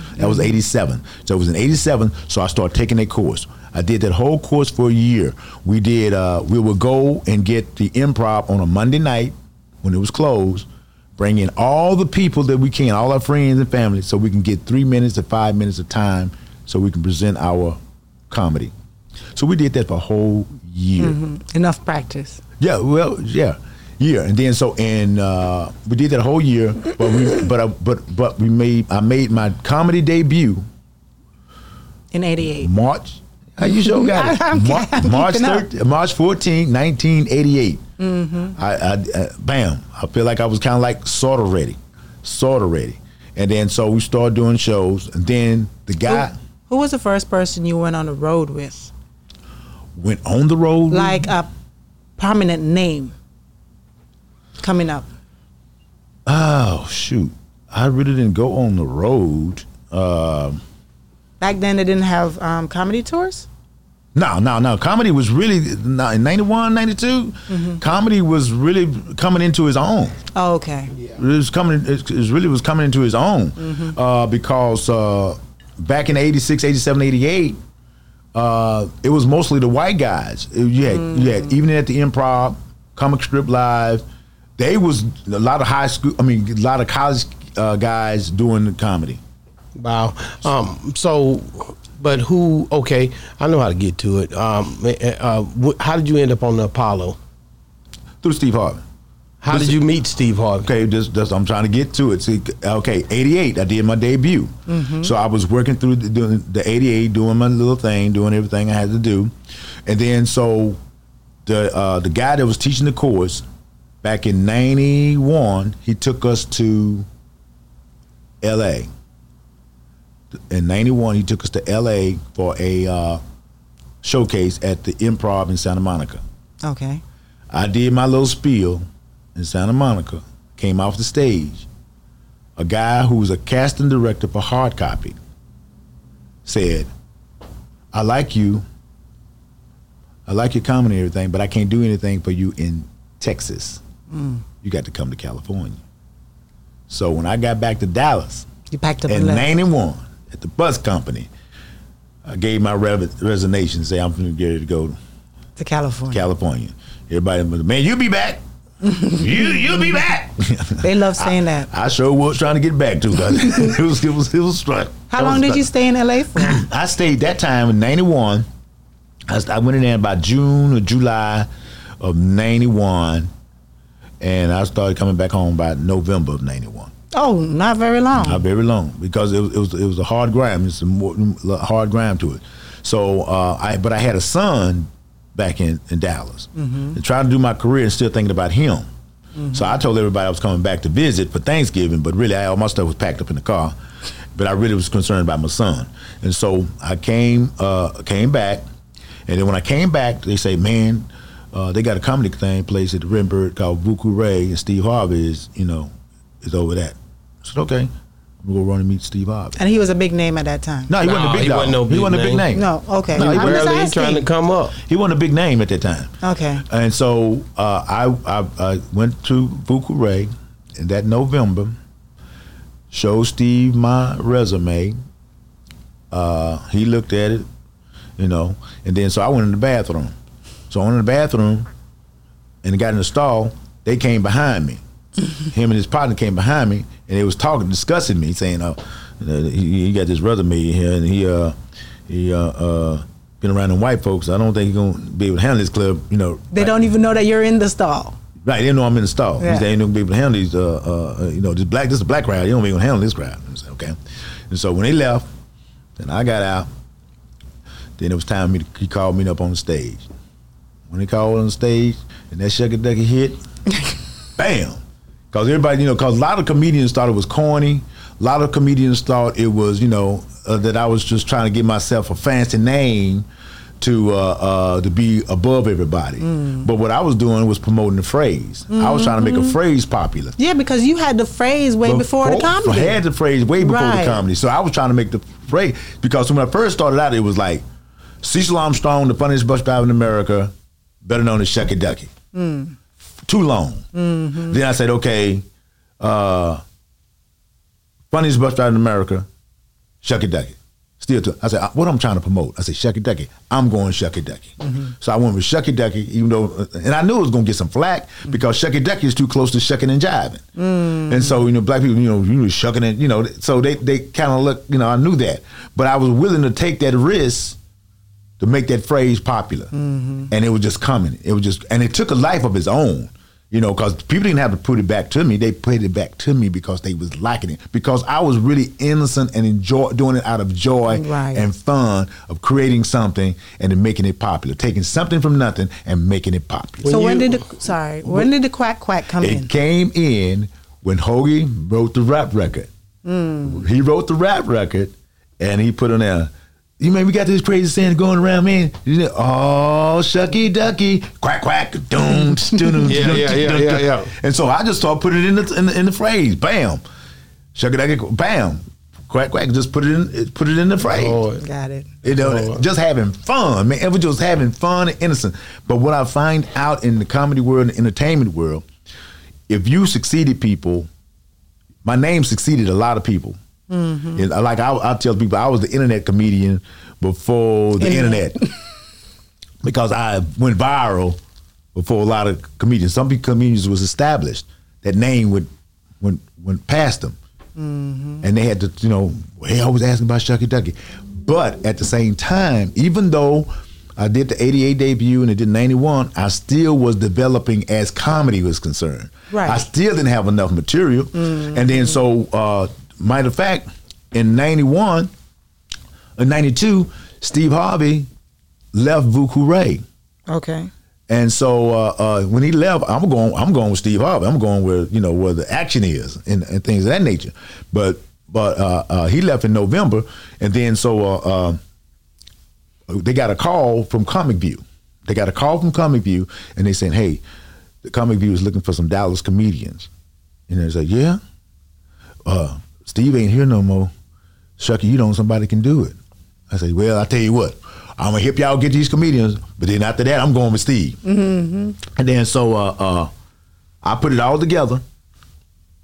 87. That was eighty-seven. So it was in eighty-seven. So I started taking that course. I did that whole course for a year. We did. Uh, we would go and get the improv on a Monday night when it was closed. Bring in all the people that we can, all our friends and family, so we can get three minutes to five minutes of time, so we can present our comedy. So we did that for a whole year. Enough practice. Yeah, well, yeah, Yeah. and then so and uh, we did that whole year. But we, but I, but but we made I made my comedy debut In 88. March. How you sure got it? Mar- March keeping 13, March 14, 1988. I, I, uh, bam. I feel like I was kind of like sort of ready, sort of ready. And then so we started doing shows, and then the guy Who was the first person you went on the road with? went on the road. with- Like a prominent name coming up. oh shoot, I really didn't go on the road. Um Back then, they didn't have um, comedy tours. No, no, no. Comedy was really no, in 91, 92, Comedy was really coming into his own. Oh, okay. It was coming. It, really was coming into his own uh, because uh, back in 86, 87, 88, uh, it was mostly the white guys. You had you had even at the Improv, Comic Strip Live. They was a lot of high school. I mean, a lot of college uh, guys doing the comedy. Wow. Um. So, but who? Okay, I know how to get to it. Um. Uh, wh- how did you end up on the Apollo? through Steve Harvey. How This- did you meet Steve Harvey? Okay, just, just I'm trying to get to it. See, okay, '88, I did my debut. So I was working through the, doing the '88, doing my little thing, doing everything I had to do, and then so the uh, the guy that was teaching the course back in '91, he took us to L.A. In '91, he took us to L.A. for a uh, showcase at the Improv in Santa Monica. Okay. I did my little spiel in Santa Monica, came off the stage. A guy who was a casting director for Hard Copy said, I like you. I like your comedy and everything, but I can't do anything for you in Texas. You got to come to California. So when I got back to Dallas You packed up in 91 at the bus company, I gave my resignation, say I'm going to get ready to go to California. California. Everybody, was, man, you be back. you you'll be back. They love saying that. I sure was trying to get back to it. it was it was it was strong. How long did you stay in LA for? I stayed that time in '91. I, I went in there about June or July of '91, and I started coming back home by November of '91. Oh, not very long. Not very long because it was it was, it was a hard grind. It's a more, hard grind to it. So uh, I but I had a son back in, in Dallas and trying to do my career and still thinking about him. So I told everybody I was coming back to visit for Thanksgiving, but really I, all my stuff was packed up in the car. But I really was concerned about my son, and so I came uh, came back, and then when I came back, they say, "Man, uh, they got a comedy thing place at the Renberg called Vuku Ray, and Steve Harvey is you know is over that." I said, "Okay, I'm gonna go run and meet Steve Harvey." and he was a big name at that time. No, he No, wasn't a big he dog. wasn't no he wasn't a big name. name. No, okay. No, he I'm just asking. trying to come up. He wasn't a big name at that time. Okay. And so uh, I, I I went to Vuku Ray in that November, showed Steve my resume. Uh, he looked at it, you know, and then so I went in the bathroom. So I went in the bathroom and got in the stall. They came behind me. Him and his partner came behind me, and they was talking, discussing me, saying, "Oh, he, he got this resume here, and he uh he uh uh been around them white folks. I don't think he's gonna be able to handle this club, you know." They right- don't even know that you're in the stall. Right, they know I'm in the stall. Yeah. They ain't gonna be able to handle these. Uh, uh, uh, you know, this black. This is a black crowd. They don't be to handle this crowd. Said, okay. And so when they left, then I got out. Then it was time for me. To, he called me up on the stage. When he called on the stage and that shucky ducky hit, bam. Because everybody, you know, because a lot of comedians thought it was corny. A lot of comedians thought it was, you know, uh, that I was just trying to give myself a fancy name to uh, uh, to be above everybody. But what I was doing was promoting the phrase. I was trying to make a phrase popular. Yeah, because you had the phrase way before the comedy. I had the phrase way before Right. the comedy. So I was trying to make the phrase because when I first started out, it was like Cecil Armstrong, the funniest bus driver in America, better known as Shucky Ducky. Mm. Too long. Mm-hmm. Then I said, okay, uh, funniest bus driver in America, Shucky Ducky. Still, too, I said, uh, what I'm trying to promote? I said, Shucky Ducky. I'm going Shucky Ducky. Mm-hmm. So I went with Shucky Ducky, even though, uh, and I knew it was going to get some flack because Shucky Ducky is too close to shucking and jiving. And so, you know, black people, you know, you were shucking and, you know, so they, they kind of look, you know, I knew that. But I was willing to take that risk to make that phrase popular. And it was just coming. It was just, and it took a life of its own, you know, because people didn't have to put it back to me. They put it back to me because they was liking it. Because I was really innocent and enjoy doing it out of joy Right. and fun of creating something and then making it popular, taking something from nothing and making it popular. so when you- did the sorry? When did the quack quack come in? It came in when Hoagie wrote the rap record. Hmm. He wrote the rap record, and he put on there. You man, we got this crazy saying going around, man. You know, oh, shucky ducky, quack quack, doom, doom, Yeah, yeah, yeah, yeah, yeah. And so I just started putting it in the in the, in the phrase, bam, shucky ducky, bam, quack quack. Just put it in, put it in the phrase. Lord. Got it. You know, Oh. just having fun, man. It was just having fun and innocent. But what I find out in the comedy world and the entertainment world, if you succeeded people, my name succeeded a lot of people. And uh, like I, I tell people, I was the internet comedian before the Internet. internet because I went viral before a lot of comedians. Some comedians was established. That name would went went past them, and they had to you know they always asking about Shucky Ducky. But at the same time, even though I did the '88 debut and I did '91, I still was developing as comedy was concerned. Right. I still didn't have enough material, and then so uh, matter of fact, in '91, in '92, Steve Harvey left Vuku Ray. Okay. And so uh, uh, when he left, I'm going. I'm going with Steve Harvey. I'm going where you know where the action is and, and things of that nature. But but uh, uh, he left in November, and then so uh, uh, they got a call from Comic View. They got a call from Comic View, and they said, "Hey, the Comic View is looking for some Dallas comedians." And they said, "Yeah, uh, Steve ain't here no more. Shucky, you know somebody can do it." I said, "Well, I tell you what." I'm gonna help y'all get these comedians, but then after that, I'm going with Steve. And then so uh, uh, I put it all together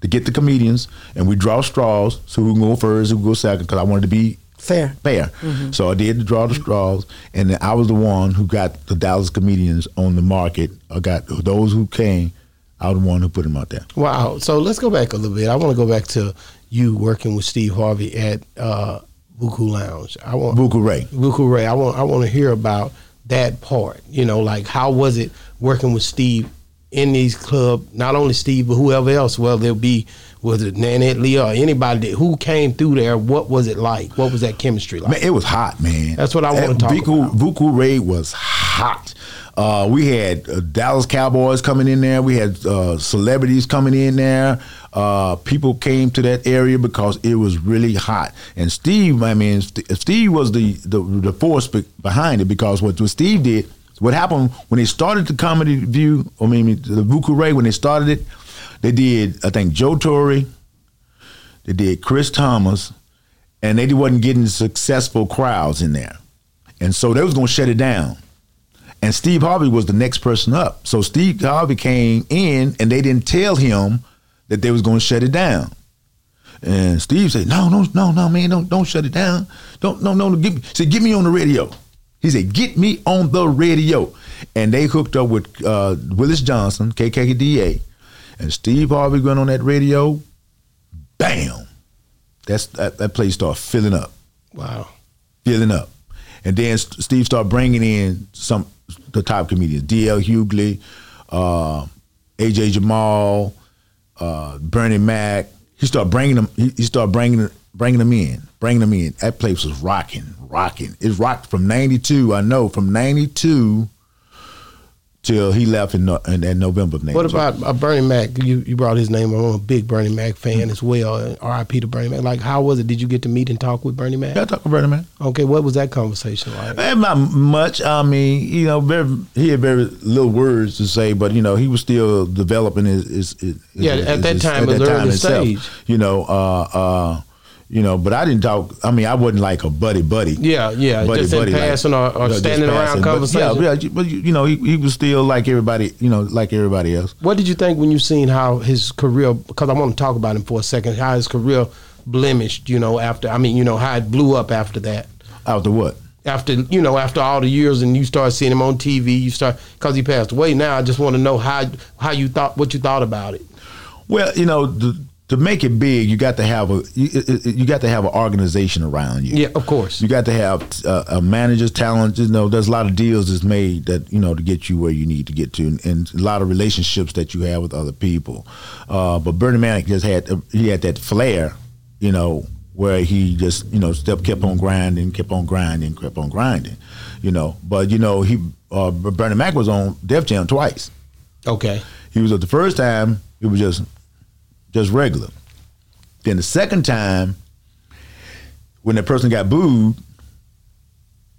to get the comedians, and we draw straws. So who can go first, who can go second? Because I wanted to be Fair. fair. So I did draw the straws, and then I was the one who got the Dallas comedians on the market. I got those who came. I was the one who put them out there. Wow. So let's go back a little bit. I want to go back to you working with Steve Harvey at uh, Buku Lounge. I want Buku Ray. Buku Ray. I want I want to hear about that part. You know, like how was it working with Steve in these club? Not only Steve, but whoever else. Well, there'll be was it Nanette Lee or anybody that, who came through there. What was it like? What was that chemistry like? Man, it was hot, man. That's what I wanna talk Vuku, about. Vuku Ray was hot. Uh, we had uh, Dallas Cowboys coming in there. We had uh, celebrities coming in there. Uh, people came to that area because it was really hot. And Steve, I mean, St- Steve was the the, the force be- behind it because what, what Steve did, what happened when they started the Comedy View, I mean, the Ray, when they started it, they did, I think, Joe Torry, they did Chris Thomas, and they wasn't getting successful crowds in there. And so they was gonna shut it down. And Steve Harvey was the next person up. So Steve Harvey came in and they didn't tell him that they was gonna shut it down. And Steve said, No, no, no, no, man, don't don't shut it down. Don't no no no get me said, get me on the radio. He said, Get me on the radio. And they hooked up with uh, Willis Johnson, KKDA, and Steve Harvey went on that radio. Bam. That's that, that place started filling up wow. filling up. And then Steve started bringing in some the top comedians: D.L. Hughley, uh, A.J. Jamal, uh, Bernie Mac. He started bringing them. He, he started bringing bringing them in, bringing them in. That place was rocking, rocking. It rocked from '92. I know from '92 till he left in, no, in, that November. of What about uh, Bernie Mac? You you brought his name. I'm a big Bernie Mac fan as well. R.I.P. to Bernie Mac. Like, how was it? Did you get to meet and talk with Bernie Mac? Yeah, I talk to Bernie Mac. Okay, what was that conversation like? Eh, Not much. I mean, you know, very, he had very little words to say, but you know, he was still developing his. his, his Yeah, his- at that time, it was early stage. You know, uh, uh, you know, but I didn't talk. I mean, I wasn't like a buddy buddy. Yeah, yeah, just in passing or- or just standing around But, conversation. yeah, yeah, but you know, he, he was still like everybody. You know, like everybody else. What did you think when you seen how his career? Because I want to talk about him for a second. How his career blemished. You know, after I mean, you know, how it blew up after that. After what? After you know, after all the years, and you start seeing him on TV, you start because he passed away. Now I just want to know how how you thought what you thought about it. Well, you know, to, to make it big, you got to have a you, you got to have an organization around you. Yeah, of course. You got to have uh, a manager's talent. You know, there's a lot of deals that's made that you know to get you where you need to get to, and, and a lot of relationships that you have with other people. Uh, but Bernie Mac just had he had that flair, you know, where he just you know step kept on grinding, kept on grinding, kept on grinding, you know. But you know, he uh, Bernie Mac was on Def Jam twice. Okay. He was at the first time, it was just just regular. Then the second time, when that person got booed,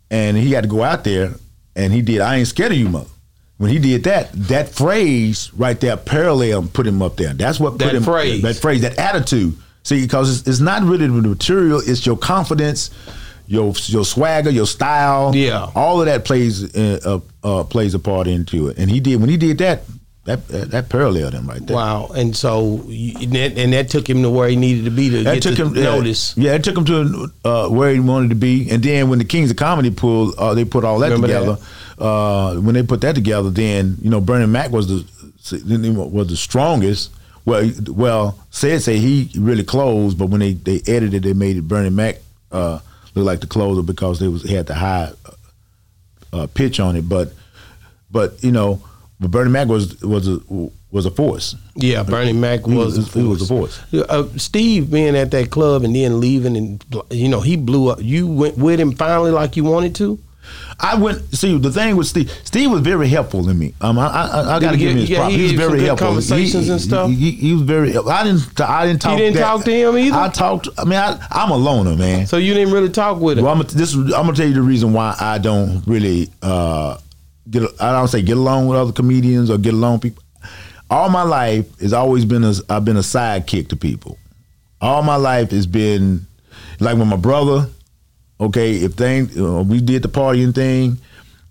and he had to go out there, and he did, "I ain't scared of you, mother." When he did that, that phrase right there, parallel, put him up there. That's what put That him. phrase. That phrase, that attitude. See, because it's, it's not really the material; it's your confidence, your your swagger, your style. Yeah. all of that plays uh, uh, uh, plays a part into it. And he did when he did that, that that, that paralleled him right there. Wow. And so, and, that, and that took him to where he needed to be to That get took to him yeah, notice. Yeah, it took him to uh, where he wanted to be, and then when the Kings of Comedy pulled, uh, they put all that Remember together. Uh, when they put that together, then you know Bernie Mac was the was the strongest. Well, well, said say he really closed, but when they, they edited, they made it Bernie Mac uh, look like the closer because they was he had the high uh, pitch on it. But but you know, but Bernie Mac was was a was a force. Yeah, Bernie Mac He was, was- he was a force. Uh, Steve being at that club and then leaving, and you know he blew up. You went with him finally, like you wanted to. I went see the thing with Steve. Steve was very helpful in me. Um, I I, I got to give him his yeah, props. he He, was very helpful. conversations he, and stuff? He, he was very. I didn't. I didn't talk. didn't that- talk to him either? I talked. I mean, I, I'm a loner, man. So you didn't really talk with him. Well, I'm gonna, this. I'm gonna tell you the reason why I don't really uh, get. I don't say get along with other comedians or get along people. All my life has always been. I've been a sidekick to people. All my life has been like with my brother. Okay, if things uh, we did the partying thing,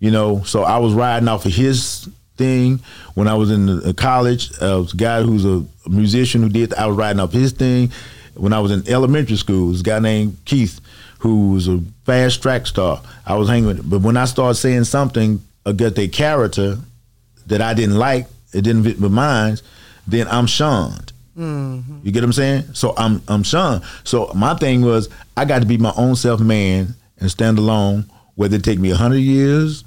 you know, so I was riding off of his thing when I was in the, uh, college. Uh, was a guy who's a musician who did. I was riding off his thing when I was in elementary school. This guy named Keith, who was a fast track star. I was hanging with. But when I started saying something against their character that I didn't like, it didn't fit with mine, then I'm shunned. You get what I'm saying? So I'm I'm shunned. So my thing was I got to be my own self man and stand alone, whether it take me hundred years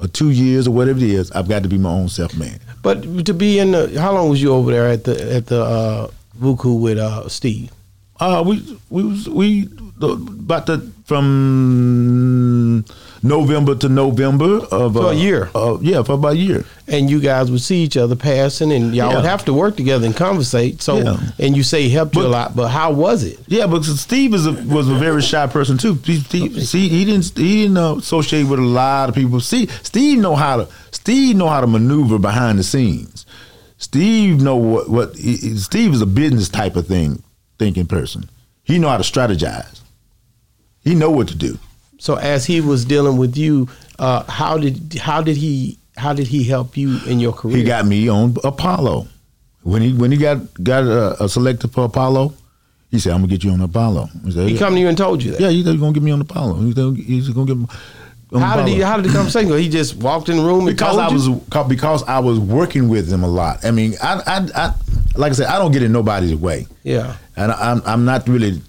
or two years or whatever it is. I've got to be my own self man. But to be in the, how long was you over there at the at the uh, Vuku with uh, Steve? Uh, we we was we the, about the from November to November of For a uh, year. Uh, yeah, for about a year. and you guys would see each other passing, and y'all Yeah. would have to work together and conversate. So, Yeah. and you say he helped you a lot, but how was it? Yeah, but Steve is a, was a very shy person too. Steve, see, he didn't he didn't associate with a lot of people. See, Steve know how to Steve know how to maneuver behind the scenes. Steve know what what he- Steve is a business type of thing thinking person. He know how to strategize. He know what to do. So, as he was dealing with you, uh, how did how did he how did he help you in your career? He got me on Apollo. When he when he got got uh, selected for Apollo, he said, "I'm gonna get you on Apollo." He said, he come to you and told you that. Yeah, he said, "You're gonna get me on Apollo." He said, He's gonna get me. on How did he? Apollo." How did the conversation go? He just walked in the room and because I was because I was working with him a lot. I mean, I, I, I like I said, I don't get in nobody's way, yeah. and I, I'm I'm not really.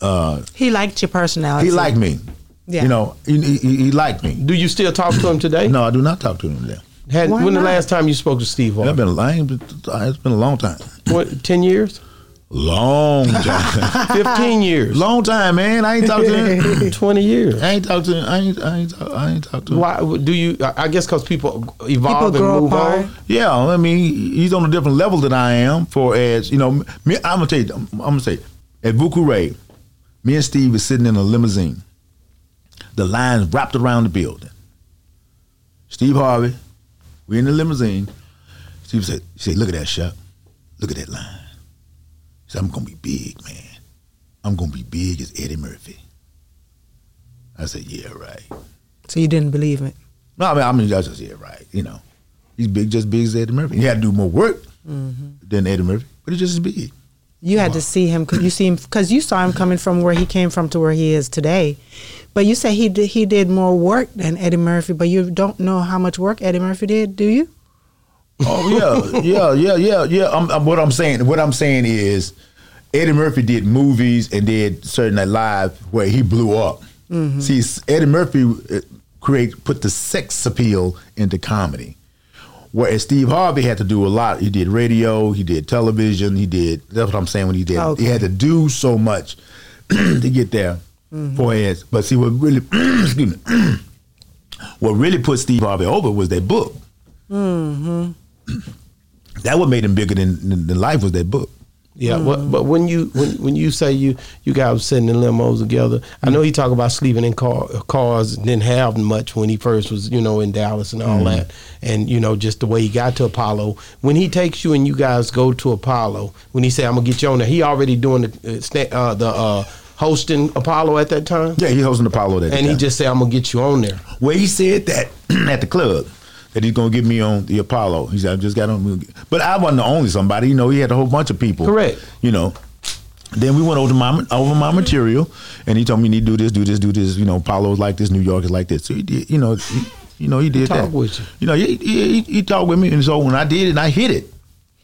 Uh, He liked your personality. he liked me, Yeah. you know. He, he, he liked me. Do you still talk to him today? No, I do not talk to him now. Had, Why when the last time you spoke to Steve It's Harvey? been, I ain't been- it's been a long time, What, Ten years? long time, Fifteen years? long time, man. I ain't talked to him. Twenty years? I ain't talked to him. I ain't I ain't talk, I ain't talked to him. Why do you? I I guess because people evolve People grow and move apart. on. Yeah, I mean, he's on a different level than I am. For as you know, me, I'm gonna tell you, I'm, gonna say, at Vuku Ray, me and Steve was sitting in a limousine. The lines wrapped around the building. Steve Harvey, we in the limousine. Steve said, he said, look at that shot. Look at that line. He said, I'm gonna be big, man. I'm gonna be big as Eddie Murphy. I said, yeah, right. So you didn't believe it. No, I mean, I mean, I just yeah, right. You know, he's big, just big as Eddie Murphy. He had to do more work mm-hmm. than Eddie Murphy, but he's just as big. You had to see him. You see him because you saw him coming from where he came from to where he is today. But you say he did, he did more work than Eddie Murphy. But you don't know how much work Eddie Murphy did, do you? Oh yeah, yeah, yeah, yeah, yeah. I'm, I'm- what I'm saying, what I'm saying is, Eddie Murphy did movies and did certain Night Live where he blew up. See, Eddie Murphy uh, create put the sex appeal into comedy. Whereas Steve Harvey had to do a lot. He did radio, he did television, he did. That's what I'm saying. When he did, Okay. he had to do so much to get there. Mm-hmm. For his, but see what really, excuse me, what really put Steve Harvey over was that book. Mm-hmm. That what made him bigger than, than life was that book. Yeah, but, but when you when when you say you you guys were sitting in limos together, I know he talked about sleeping in car, cars, didn't have much when he first was you know in Dallas and all that, and you know just the way he got to Apollo. When he takes you and you guys go to Apollo, when he say I'm gonna get you on there, he already doing the uh, uh, the uh, hosting Apollo at that time, Yeah, he hosting Apollo that and he just said, I'm gonna get you on there. Well, he said that at the club. That he's gonna get me on the Apollo. He said, I just got on, but I wasn't the only somebody. You know, he had a whole bunch of people. Correct. You know. Then we went over my over my material, and he told me, "You need to do this, do this, do this." You know, Apollo's like this, New York is like this. So he did. You know, he, you know, he did Talk that. with you. You know, he, he, he talked with me, and so when I did it, and I hit it.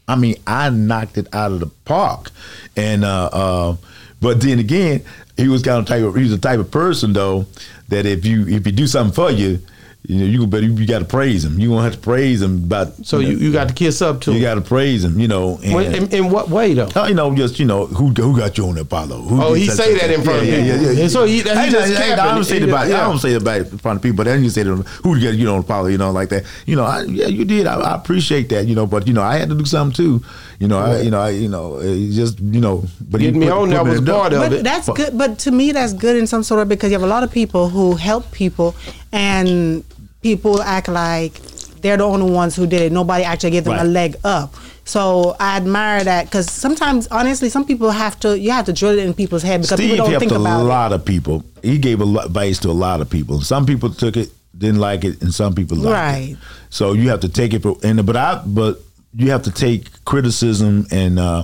I mean, I knocked it out of the park, and uh, uh, but then again, he was kind of type of he was the type of person though that if you if you do something for you, you know, you better you got to praise him. You gonna have to praise him about. So you, you got to kiss up to you got to praise him. You know, and, Wait, in, in what way though? uh, you know, just you know, who who got you on Apollo? Who Oh, he such say and that in front of people. Yeah, yeah, yeah. And so he- he I, just I, I, capping. don't say it about. Yeah. I don't say it about in front of people, but then you say to them, who got you on Apollo? You know, like that. You know, I, yeah, you did. I, I appreciate that. You know, but you know, I had to do something too. You know, I, you know, I, you know, just you know, but he Getting me put- on put there was part of But it. that's good. But to me, that's good in some sort of because you have a lot of people who help people, and people act like they're the only ones who did it. Nobody actually gave them Right. a leg up. So I admire that because sometimes, honestly, some people have to you have to drill it in people's head because Steve people don't helped think about it. a lot of people. He gave a lot advice to a lot of people. Some people took it, didn't like it, and some people liked Right. it. So you have to take it for and but I but you have to take criticism and uh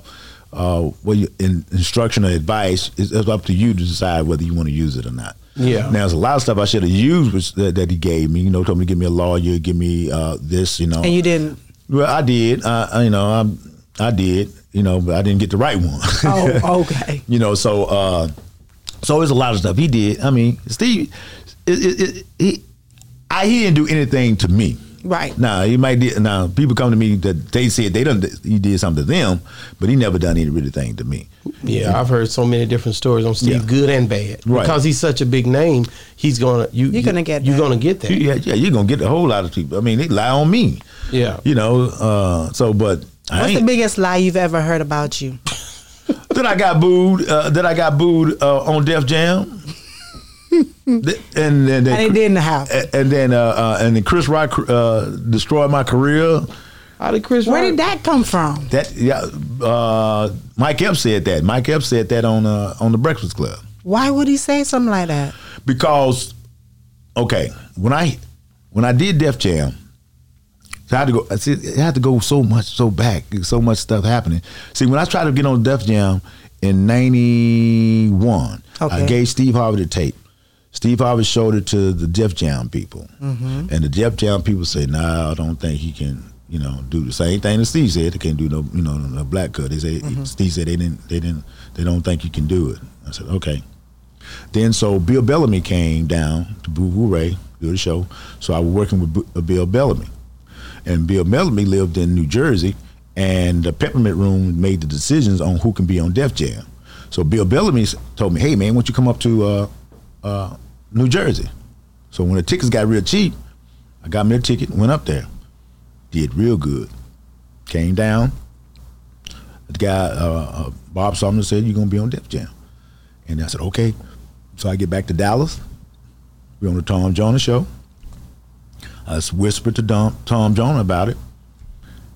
uh well you, in, instruction or advice it's, it's up to you to decide whether you want to use it or not. Yeah. Now there's a lot of stuff I should have used which, that, that he gave me. You know, told me to give me a lawyer, give me uh this, you know. And you didn't. well, I did. I, you know, I, I did. You know, but I didn't get the right one. Oh, okay. you know so uh so there's a lot of stuff he did i mean steve it, it, it, he I, he didn't do anything to me Right. now he might did now people come to me that they said they done he did something to them but he never done any really thing to me Yeah, I've heard so many different stories on Steve, Yeah. good and bad. Right. Because he's such a big name, he's gonna you You're gonna get you're that. gonna get that. yeah yeah you're gonna get a whole lot of people i mean they lie on me Yeah. you know uh so but I What's the biggest lie you've ever heard about you? that I got booed uh, that I got booed uh, on Def Jam Th- and and, then And it didn't happen. and- then uh, uh, and then Chris Rock uh, destroyed my career. How did Chris? Where Rock- did that come from? That yeah, uh, Mike Epps said that. Mike Epps said that on uh, on the Breakfast Club Why would he say something like that? because okay when I when I did Def Jam. I had to go. I see, it had to go so much, so back, so much stuff happening. See, when I tried to get on Def Jam in '91, I gave Steve Harvey the tape. Steve Harvey showed it to the Def Jam people, and the Def Jam people said, "No, I don't think he can." You know, do the same thing that Steve said. They can't do no, you know, no black cut. They say Steve said they didn't, they didn't, they don't think you can do it. I said, okay. Then so Bill Bellamy came down to Boo Ray do the show. So I was working with uh, Bill Bellamy, and Bill Bellamy lived in New Jersey, and the Peppermint Room made the decisions on who can be on Def Jam. So Bill Bellamy told me, "Hey man, why don't you come up to uh, uh, New Jersey?" So when the tickets got real cheap, I got me a ticket, went up there, did real good, came down. The guy uh, uh, Bob Sumner said, "You're gonna be on Def Jam," and I said, "Okay." So I get back to Dallas. We're on the Tom Joyner show. I whispered to Tom, Tom Joyner about it.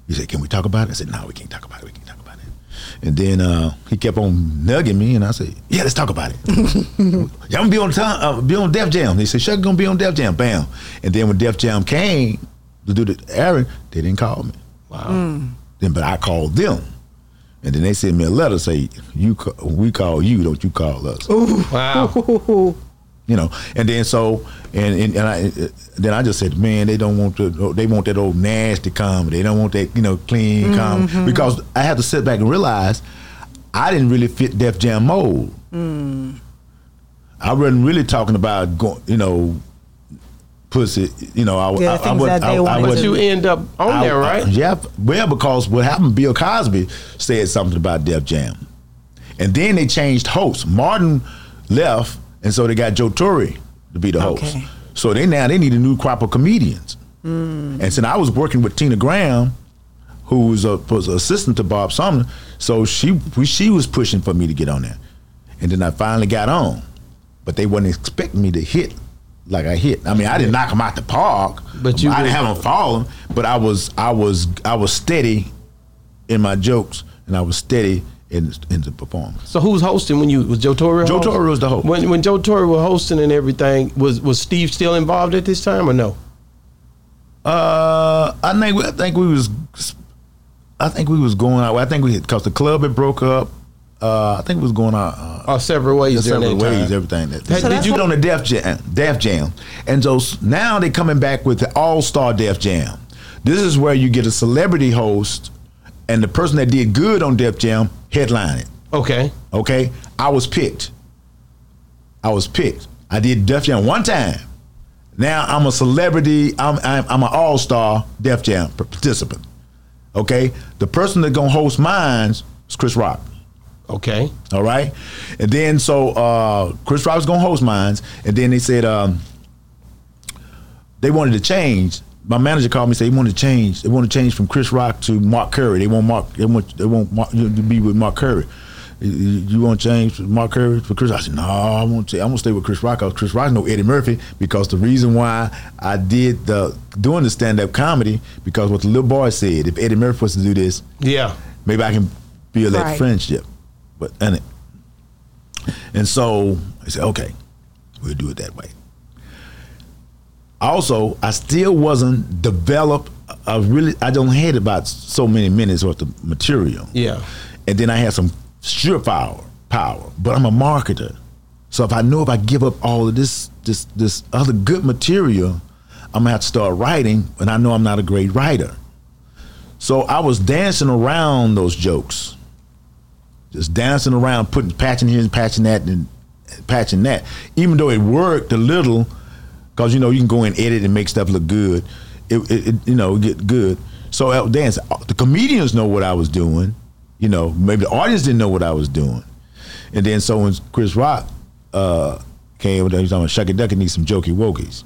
He said, "Can we talk about it?" I said, "No, we can't talk about it. We can't talk about it." And then uh, he kept on nugging me, and I said, "Yeah, let's talk about it." yeah, I'm gonna be on Tom, uh, be on Def Jam. They said, "Sure, gonna be on Def Jam." Bam. And then when Def Jam came to do the Aaron, they didn't call me. Wow. Then, but I called them, and then they sent me a letter say, "You, ca- we call you, don't you call us?" Wow. you know. And then so, and and, and I, then I just said, man, they don't want to. They want that old nasty comedy. They don't want that, you know, clean mm-hmm. comedy. Because I had to sit back and realize I didn't really fit Def Jam mold. Mm. I wasn't really talking about going, you know, pussy. You know, I, Yeah, I, I, things wasn't- that they I, I wanted But wasn't- you end up on I- there, I- right? yeah. Well, because what happened, Bill Cosby said something about Def Jam. And then they changed hosts. Martin left, and so they got Joe Torry to be the host. Okay. So they now they need a new crop of comedians. Mm. And since I was working with Tina Graham, who was a was an assistant to Bob Sumner, so she we, she was pushing for me to get on there. And then I finally got on, but they wasn't expecting me to hit like I hit. I mean, I didn't knock them out the park, But you I didn't did- have them falling. But I was I was I was steady in my jokes, and I was steady in in the performance. So who's hosting when you was Joe Torry? Joe hosting? Torry was the host. When when Joe Torry was hosting and everything, was was Steve still involved at this time or no? Uh, I think we, I think we was, I think we was going out. I think we because the club had broke up. Uh, I think it was going out. Uh, Or separate ways several that ways, time. everything. That, Hey, So did you get on the Def Jam? Def Jam, and so now they're coming back with the All Star Def Jam. This is where you get a celebrity host, and the person that did good on Def Jam headlined it. Okay. Okay, I was picked. I was picked. I did Def Jam one time. Now I'm a celebrity. I'm I'm, I'm an all star Def Jam participant. Okay, the person that's gonna host mine's is Chris Rock. Okay. All right, and then so uh, Chris Rock's gonna host mine's, and then they said um, they wanted to change. My manager called me and said he wanted to change. They want to change from Chris Rock to Mark Curry. They want Mark. They want. They want Mark, you to be with Mark Curry. You- You want to change from Mark Curry for Chris? I said no. I want to. I'm gonna stay with Chris Rock. 'cause Chris Rock know Eddie Murphy because the reason why I did the doing the stand up comedy because what the little boy said. If Eddie Murphy was to do this, Yeah. maybe I can feel that Right. friendship. But and it, and so I said, okay, we'll do it that way. Also, I still wasn't developed. I really I don't had about so many minutes worth of material. Yeah. And then I had some surefire power, power, but I'm a marketer. So if I know if I give up all of this this this other good material, I'm gonna have to start writing, and I know I'm not a great writer. So I was dancing around those jokes. Just dancing around, putting patching here and patching that and patching that. Even though it worked a little, because you know you can go and edit and make stuff look good. It, it, it you know get good. So I was. The comedians know what I was doing. You know, maybe the audience didn't know what I was doing. And then so when Chris Rock uh, came, with that, he was talking about Shucky Ducky needs some jokey wokies.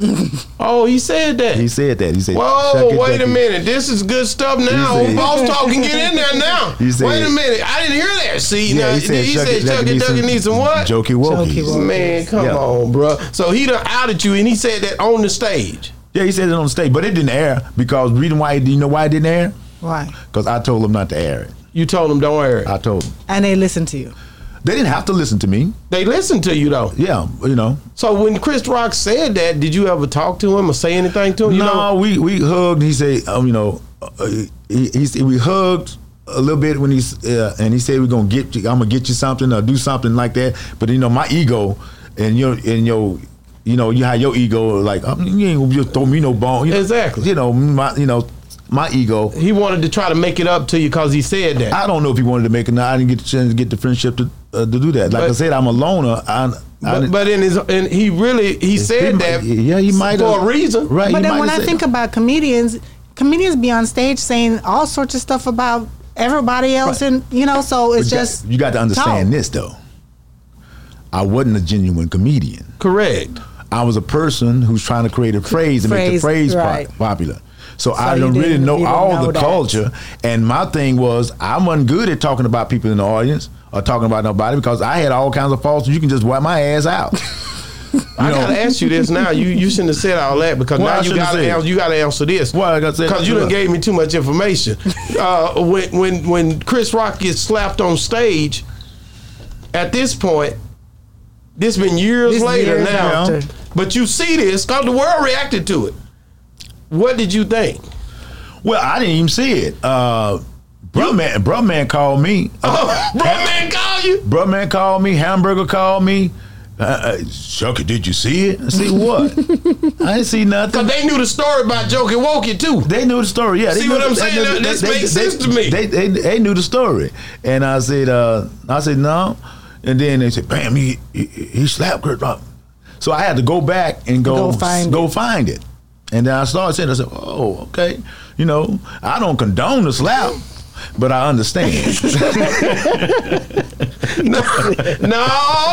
Oh, he said that. he said that. He said, Whoa, "Shucky wait a minute. This is good stuff now. He said- Boss talk can get in there now. He said- wait a minute. I didn't hear that. See, Yeah, now, he said, he Shucky said Ducky Chucky needs Ducky some needs some what? Jokey wokies. Jokey wokies. Man, come Yeah. on, bro. So he done outed you, and he said that on the stage. Yeah, he said it on the stage, but it didn't air because reason why do you know why it didn't air? Why? Because I told him not to air it. You told him don't air it. I told him. And they listen to you. They didn't have to listen to me. They listened to you though. Yeah, you know. So when Chris Rock said that, did you ever talk to him or say anything to him? You no, know, we we hugged. He said, um, you know, uh, he, he we hugged a little bit when he's uh, and he said we're gonna get you. I'm gonna get you something or do something like that. But you know, my ego and your and your. You know, you have your ego like um, you ain't gonna just throw me no bone. You know, Exactly. You know, my you know, my ego. he wanted to try to make it up to you because he said that. I don't know if he wanted to make it. I didn't get the chance to get the friendship to uh, to do that. Like I said, I'm a loner. I, I but, didn't- but in his, and he really he said he that. might- yeah, he might for a reason. right? But then when I said- think about comedians, comedians be on stage saying all sorts of stuff about everybody else, and you know, so it's But you got- just you got to understand talk. this though. I wasn't a genuine comedian. Correct. I was a person who's trying to create a phrase and make the Phrase, phrase po- right. popular. So, I don't really know you didn't all know the that. culture. And my thing was, I wasn't good at talking about people in the audience or talking about nobody because I had all kinds of faults. You can just wipe my ass out. I know- gotta ask you this now. You you shouldn't have said all that because Well, now you gotta answer, you gotta answer this. Why I gotta say Because you that? done gave me too much information. uh, when when when Chris Rock gets slapped on stage, at this point, this been years This later years now. after. But you see this because the world reacted to it. What did you think? Well, I didn't even see it. Uh, Bruh man, bruh man called me. Oh, bro, man, call you. Bruh man called me. Hamburger called me. Uh, uh, Shucky, did you see it? I see what? I didn't see nothing. Because they knew the story about Jokey Wokey too. They knew the story. Yeah, they See knew what I'm they saying? knew- This they- makes they- sense to me. They, they they knew the story, and I said, uh, I said no, and then they said, "Bam, he he, he slapped Kurt Rock." So I had to go back and go Go find go find it, and then I started saying, "I said, oh, okay, you know, I don't condone the slap." But I understand. no,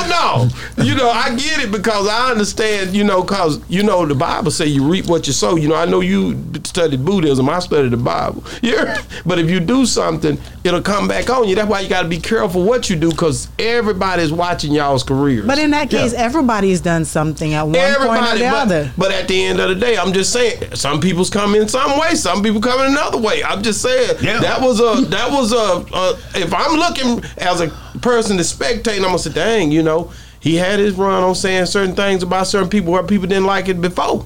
no. You know, I get it because I understand, you know, because, you know, the Bible say you reap what you sow. You know, I know you studied Buddhism. I studied the Bible. Yeah. But if you do something, it'll come back on you. That's why you got to be careful what you do because everybody's watching y'all's careers. But in that case, Yeah. everybody's done something at one point or the but, other. but at the end of the day, I'm just saying, some people's come in some way, some people come in another way. I'm just saying Yeah. that was a that was a, a if I'm looking as a person to spectate, I'm gonna say, dang, you know, he had his run on saying certain things about certain people where people didn't like it before.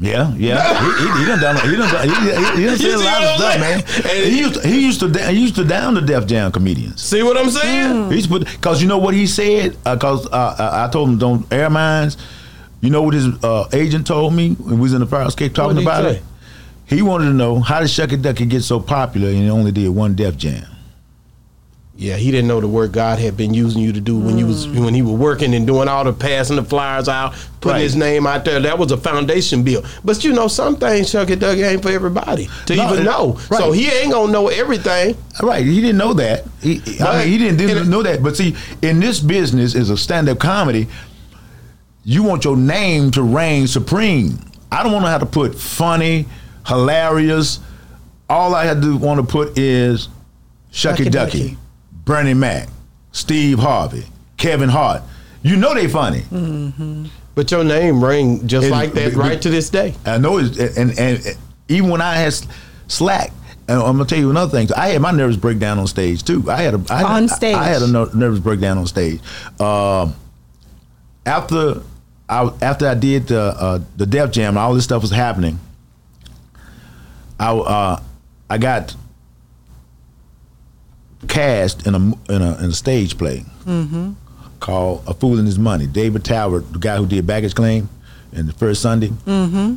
Yeah, yeah. he, he, he done done. He done. He, he, he done said a lot of stuff, man. And- he used to, he used to he used to down the Def Jam comedians. See what I'm saying? He used to put because you know what he said because uh, I I told him don't air mines. You know what his uh, agent told me when we was in the fire escape talking about say? it. He wanted to know how did Shucky Ducky get so popular and he only did one Def Jam. Yeah, he didn't know the work God had been using you to do when you was mm. when he was working and doing all the passing the flyers out, putting Right. his name out there. That was a foundation bill. But you know, some things Chucky Ducky ain't for everybody to No, even know. right. So he ain't gonna know everything. Right, he didn't know that. He, I mean, he didn't, didn't and- know that. But see, in this business, is a stand-up comedy, you want your name to reign supreme. I don't want to have to put funny, hilarious. All I had to want to put is Shucky Shucky Ducky, Ducky. Bernie Mac, Steve Harvey, Kevin Hart. You know they funny. But your name ring just It- like that but- right to this day. I know it's and, and even when I had slack, and I'm gonna tell you another thing. I had my nervous breakdown on stage too. I had a I had, On stage. I, had a nervous breakdown on stage. Um, after I after I did the uh, the Def Jam, all this stuff was happening. I uh, I got cast in a in a, in a stage play called "A Fool and His Money." David Talbert, the guy who did Baggage Claim, and the first Sunday,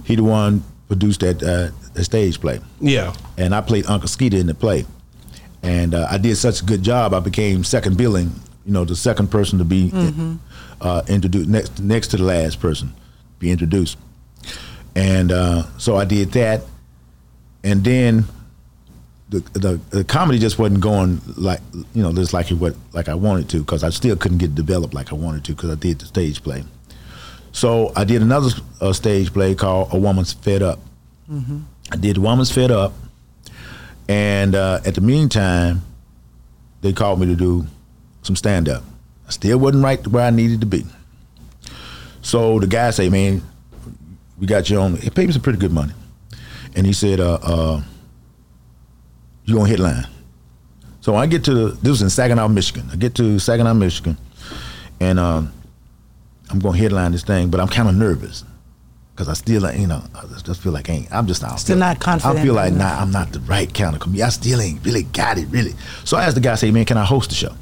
he the one produced that uh, that stage play, Yeah. and I played Uncle Skeeter in the play, and uh, I did such a good job. I became second billing, you know, the second person to be uh, introduced next next to the last person be introduced, and uh, so I did that, and then the, the the comedy just wasn't going like you know just like it what like I wanted to because I still couldn't get developed like I wanted to because I did the stage play. So I did another uh, stage play called A Woman's Fed Up. I did A Woman's Fed Up, and uh, at the meantime, they called me to do some stand up. I still wasn't right where I needed to be. So the guy say, "Man, we got you on. It paid me some pretty good money." And he said, uh, uh, you gonna headline. So I get to the, this was in Saginaw, Michigan. I get to Saginaw, Michigan, and um, I'm gonna headline this thing, but I'm kind of nervous because I still, you know, I just- feel like I ain't. I'm just not. Still not confident I feel like nah, I'm not the right kind of comedian. I still ain't really got it, really. So I asked the guy, say, man, can I host the show?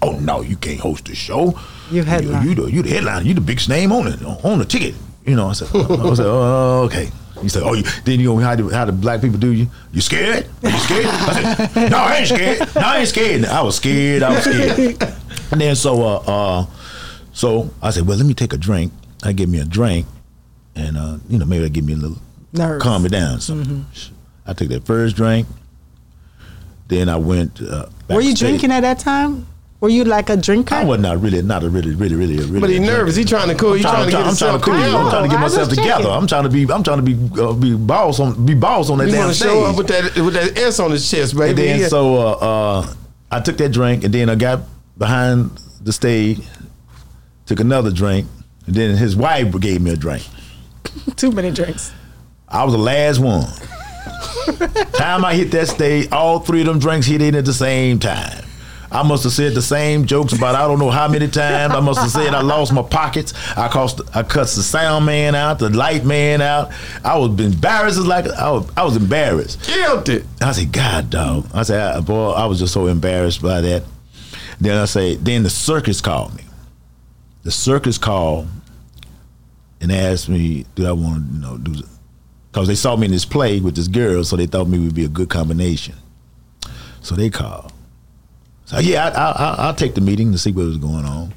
Oh no, you can't host the show. You headline. You, the you the headliner. You the biggest name on it on the ticket. You know. I said, I like, oh okay. He said, "Oh, you, then you know how do how the black people do you? You scared? Are you scared?" I said, "No, I ain't scared. No, I ain't scared. I was scared. I was scared." And then so uh, uh so I said, "Well, let me take a drink." I give me a drink, and uh, you know maybe that give me a little Nerves. calm me down. So I took that first drink. Then I went. Uh, Were you drinking at that time? Were you like a drinker? I was not really, not a really, really, really, really. But he a drinker. nervous. He trying to cool. He trying, I'm to get I'm trying himself to cool. together. I'm trying to get I myself together. I'm trying to be. I'm trying to be uh, be boss on be boss on that He damn want to stage. show up with that with that S on his chest, and baby. then Yeah. so uh, uh, I took that drink, and then I got behind the stage, took another drink, and then his wife gave me a drink. Too many drinks. I was the last one. time I hit that stage, all three of them drinks hit in at the same time. I must have said the same jokes about I don't know how many times. I must have said I lost my pockets. I cost I cussed the sound man out, the light man out. I was embarrassed as like I was I was embarrassed. Killed it. I said, God, dog. I said, "Ah, boy, I was just so embarrassed by that. Then I say, then the circus called me. The circus called and asked me, do I want to, you know, do, because they saw me in this play with this girl, so they thought me would be a good combination. So they called. So yeah, I, I, I, I'll take the meeting to see what was going on.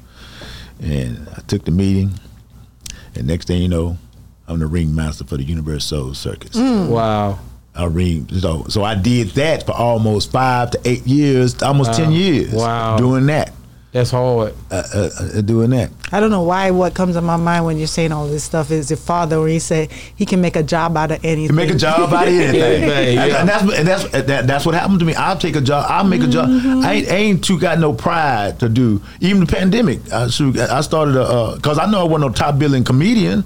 And I took the meeting, and next thing you know, I'm the ringmaster for the UniverSoul Circus. Mm. Wow. I ring so so I did that for almost five to eight years, almost ten years. Wow. doing that, That's hard. uh, uh, uh, doing that. I don't know why. What comes to my mind when you're saying all this stuff is your father, where he said he can make a job out of anything. Make a job out of anything, Anything, and, yeah. and that's and that's that, that's what happened to me. I'll take a job. I'll make a job. I ain't, I ain't too got no pride to do. Even the pandemic, I, I started a because I know I wasn't no top billing comedian,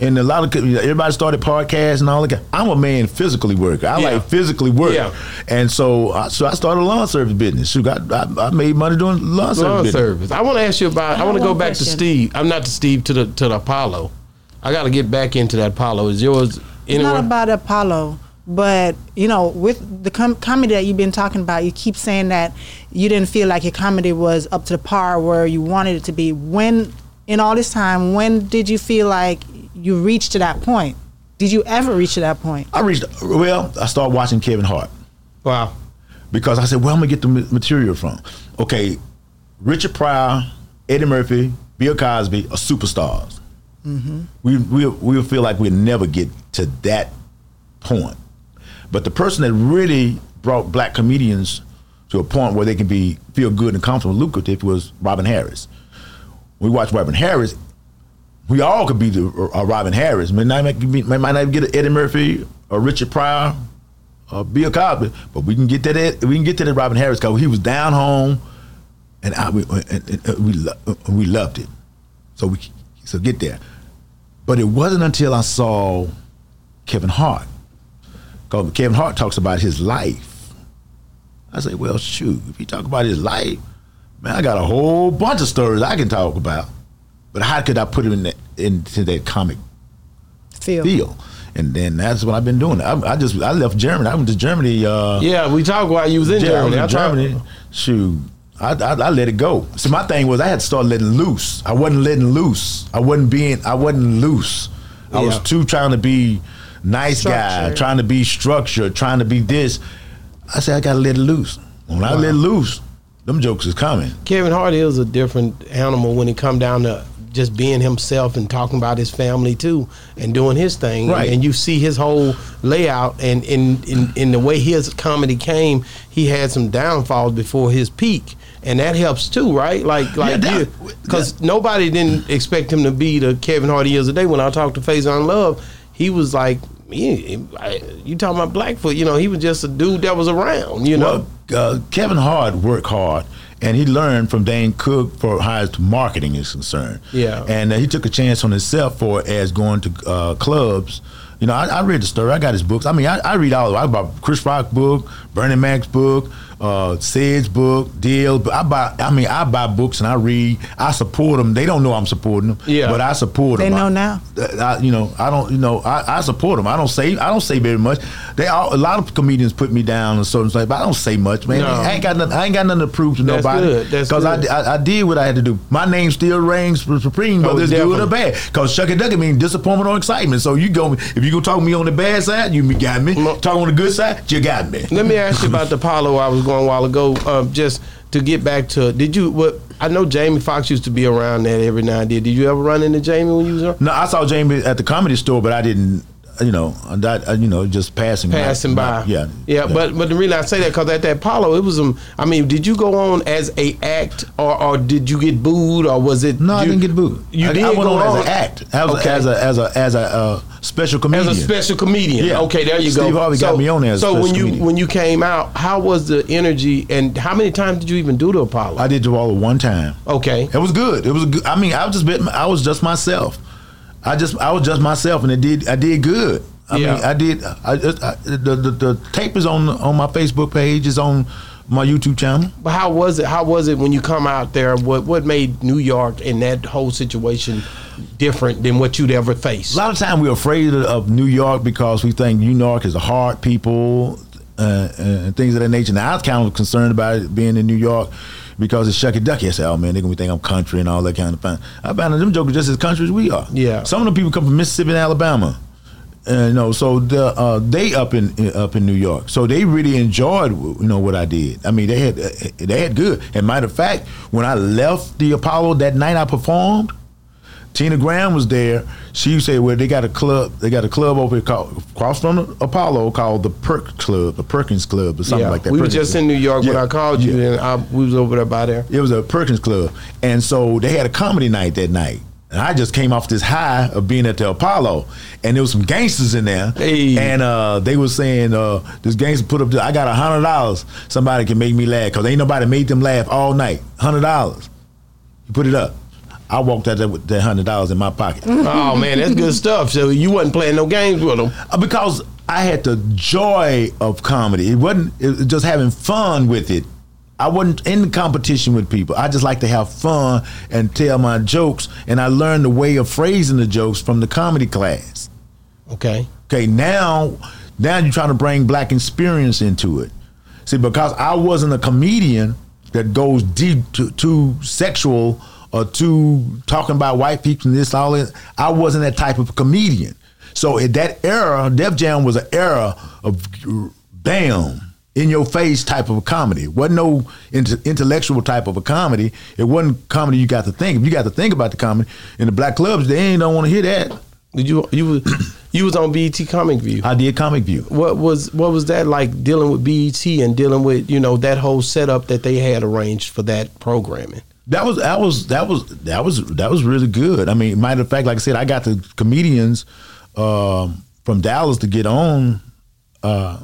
and a lot of co- everybody started podcasts and all that. I'm a man physically work. I Yeah. like physically work, Yeah. and so I, so I started a lawn service business. Shoot, I, I, I made money doing lawn service Lawn business. service. I want to ask you about. I, I want to go one back to. Steve. I'm not to Steve to the to the Apollo. I got to get back into that Apollo. Is yours It's anywhere? not about Apollo, but you know, with the com- comedy that you've been talking about, you keep saying that you didn't feel like your comedy was up to the par where you wanted it to be. When in all this time, when did you feel like you reached to that point? Did you ever reach to that point? I reached well. I started watching Kevin Hart wow. because I said, "Where am I gonna get the material from?" Okay, Richard Pryor, Eddie Murphy, Bill Cosby are superstars. We we we feel like we'll never get to that point, but the person that really brought black comedians to a point where they can be feel good and comfortable, and lucrative was Robin Harris. We watched Robin Harris. We all could be the uh, Robin Harris. May not be, might not get an Eddie Murphy or Richard Pryor uh, Bill Cosby, but we can get to that. We can get to that Robin Harris because he was down home, and I we and, and we lo- we loved it. So we so get there, but it wasn't until I saw Kevin Hart, because Kevin Hart talks about his life. I say, well, shoot, if he talk about his life, man, I got a whole bunch of stories I can talk about. But how could I put him in that, into that comic Feel. feel? And then that's what I've been doing. I, I just I left Germany. I went to Germany. Uh, Yeah, we talked while you was in yeah, I Germany. I in talked- Germany. Shoot, I, I, I let it go. So my thing was I had to start letting loose. I wasn't letting loose. I wasn't being. I wasn't loose. I was too trying to be nice guy, trying to be structured, trying to be this. I said I gotta let it loose. When I let loose, them jokes is coming. Kevin Hart is a different animal when it come down to just being himself and talking about his family too and doing his thing. Right. And you see his whole layout and in, in, in the way his comedy came, he had some downfalls before his peak. And that helps too, right? Like, like, because nobody didn't expect him to be the Kevin Hart he is today. When I talked to Faizon Love, he was like, yeah, you talking about Blackfoot? You know, he was just a dude that was around. You know, Well, uh, Kevin Hart worked hard, and he learned from Dane Cook for how his marketing is concerned. Yeah. and uh, he took a chance on himself for as going to uh, clubs. You know, I, I read the story. I got his books. I mean, I, I read all of it. I bought Chris Rock book, Bernie Mac's book, uh, Sid's book, Deal. But I buy. I mean, I buy books and I read. I support them. They don't know I'm supporting them. Yeah. but I support them. They know I- now. I, you know, I don't, you know, I, I support them. I don't say, I don't say very much. They all, a lot of comedians put me down and certain stuff, but I don't say much, man. No. I ain't got nothing. I ain't got nothing to prove to That's nobody. good. That's I, good. I, I did what I had to do. My name still reigns for supreme, Oh, whether it's good or definitely. bad. Because Shucky Ducky means disappointment or excitement. So you go, if you go talk to me on the bad side, you got me. Talk on the good side, you got me. Let me ask you about the Apollo I was going a while ago. Um, just to get back to, did you? What I know, Jamie Foxx used to be around that every now and then. Did you ever run into Jamie when you was around? No, I saw Jamie at the comedy store, but I didn't. You know, I, I- you know, just passing, Passing by, Yeah, yeah. But but the reason I say that because at that Apollo, it was um. I mean, did you go on as a act, or or did you get booed, or was it? No, I didn't get booed. You I, did I went go on, on as an act, as, Okay. a, as a as a as a uh, special comedian. as a special comedian. Yeah. Okay, there you go. Steve Harvey got me on there as a so when you comedian. when you came out, how was the energy, and how many times did you even do the Apollo? I did Joella one time. okay, It was good. It was good. I mean, I was just bit- I was just myself. I just I was just myself, and it did I did good. I Yeah. mean, I did. I, I, the, the the tape is on on my Facebook page. Is on my YouTube channel. But how was it? How was it when you come out there? What what made New York and that whole situation different than what you'd ever faced? A lot of time we're afraid of, New York because we think New York is a hard people uh, and things of that nature. Now I was kind of concerned about it being in New York because it's Shucky Ducky. I said, "Oh man, they're gonna think I'm country and all that kind of fun." I found them jokers just as country as we are. Yeah. some of the people come from Mississippi and Alabama. And, you know, so the, uh, they up in up in New York, so they really enjoyed you know what I did. I mean, they had they had good. And matter of fact, when I left the Apollo that night, I performed. Tina Graham was there. She said, "Well, they got a club. They got a club over here called across from the Apollo called the Perk Club, the Perkins Club, or something yeah, like that." we were just Club. in New York when I called you, yeah. and I, we was over there by there. It was a Perkins Club, and so they had a comedy night that night. And I just came off this high of being at the Apollo, and there was some gangsters in there, Hey. and uh, they were saying uh, this gangster put up, I got a hundred dollars. Somebody can make me laugh because ain't nobody made them laugh all night. Hundred dollars. You put it up. I walked out there with that hundred dollars in my pocket. oh man, that's good stuff. So you wasn't playing no games with them. Uh, because I had the joy of comedy. It wasn't it was just having fun with it. I wasn't in competition with people. I just like to have fun and tell my jokes. And I learned the way of phrasing the jokes from the comedy class. Okay. Okay, now now you're trying to bring black experience into it. See, because I wasn't a comedian that goes deep to, to sexual or to talking about white people and this all that. I wasn't that type of comedian. So at that era, Def Jam was an era of bam in your face type of a comedy. It wasn't no int- intellectual type of a comedy. It wasn't comedy you got to think. If you got to think about the comedy in the black clubs, they ain't don't want to hear that. Did you you was you was on BET Comic View? I did Comic View. What was what was that like dealing with BET and dealing with you know that whole setup that they had arranged for that programming? That was that was that was that was that was really good. I mean, matter of fact, like I said, I got the comedians um, from Dallas to get on uh,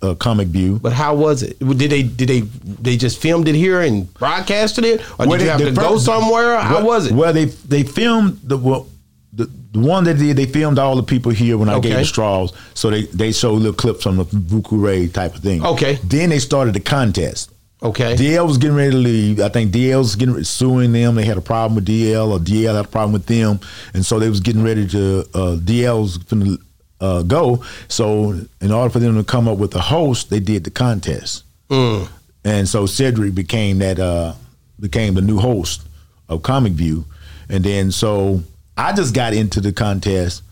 uh, Comic View. But how was it? Did they did they they just filmed it here and broadcasted it, or Well, did you they- have the to go first- somewhere? How was it? Well, they they filmed the well, the, the one that did. They filmed all the people here when I gave the straws. So they they showed little clips on the Vuku Ray type of thing. Okay. Then they started the contest. Okay, DL was getting ready to leave. I think DL was getting suing them. They had a problem with DL, or DL had a problem with them, and so they was getting ready to. Uh, DL was going to uh, go. So in order for them to come up with a host, they did the contest, Mm. and so Cedric became that uh, became the new host of Comic View, and then so I just got into the contest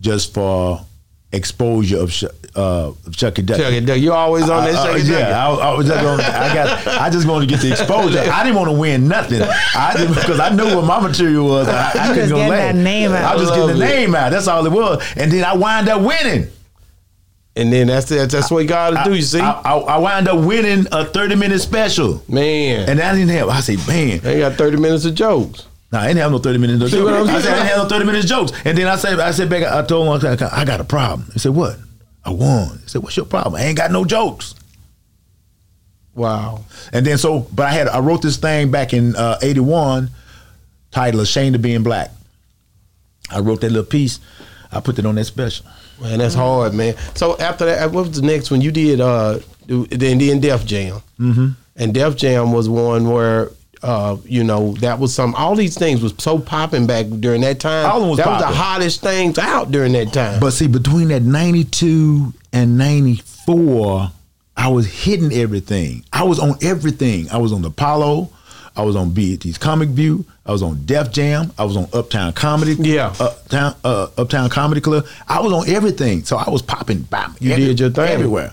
just for exposure of Sh- uh, of Chucky Duck. Chuck it, You're always on that. Uh, uh, Chuck it, Chuck it. yeah, I, I was just gonna, I got. I just wanted to get the exposure. I didn't want to win nothing. I just because I knew what my material was. I, I couldn't just go last. that name out. I was just I getting the it. name out. That's all it was. And then I wind up winning. And then that's that's, that's what you got to do. You see, I, I, I wind up winning a thirty minute special. man. And I didn't have. I say, man, they got 30 minutes of jokes. No, I didn't have no thirty minutes. No See what I'm jokes. I said I saying? didn't have no thirty minutes jokes. And then I said, I said back, I told him, I said, I got a problem. He said, what? I won. He said, what's your problem? I ain't got no jokes. Wow. And then so, but I had I wrote this thing back in uh, '81, titled "Ashamed of Being Black." I wrote that little piece. I put it on that special. Man, that's hard, man. So after that, what was the next one? You did uh, then then Def Jam, mm-hmm. and Def Jam was one where. Uh, you know that was some. All these things was so popping back during that time. All was that was the hottest things out during that time. But see, between that '92 and '94, I was hitting everything. I was on everything. I was on the Apollo. I was on BET's Comic View. I was on Def Jam. I was on Uptown Comedy. Yeah. Uptown uh, Uptown Comedy Club. I was on everything. So I was popping. Bam, You did your thing. everywhere.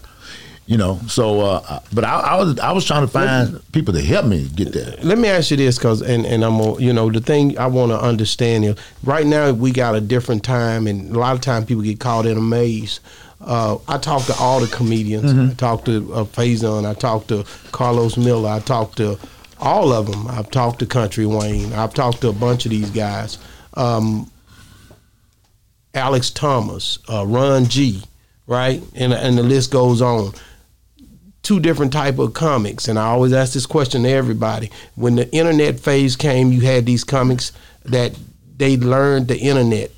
You know. So, uh, but I, I was I was trying to find people to help me get there. let me ask you this, cause and and I'm you know the thing I want to understand is right now we got a different time, and a lot of time people get caught in a maze. Uh, I talk to all the comedians. I talk to uh, Faizon. I talk to Carlos Miller. I talk to all of them. I've talked to Country Wayne. I've talked to a bunch of these guys. Um, Alex Thomas, uh, Ron G, right, and and the list goes on two different type of comics. And i always ask this question to everybody. When the internet phase came you had these comics that they learned the internet.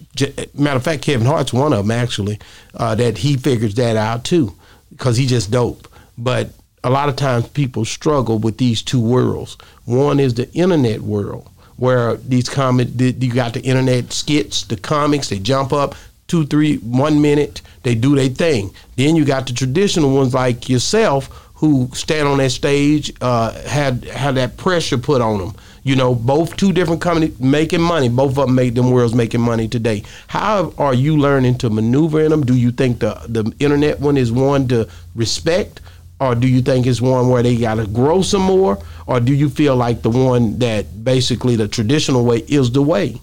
Matter of fact kevin hart's one of them actually uh, that he figures that out too because he just dope. But a lot of times people struggle with these two worlds. One is the internet world where these comic you got the internet skits the comics they jump up two, three, one minute, they do their thing. Then you got the traditional ones like yourself who stand on that stage, uh, had had that pressure put on them. You know, both two different companies making money. Both of them make them worlds making money today. How are you learning to maneuver in them? Do you think the the internet one is one to respect, or do you think it's one where they got to grow some more, or do you feel like the one that basically the traditional way is the way?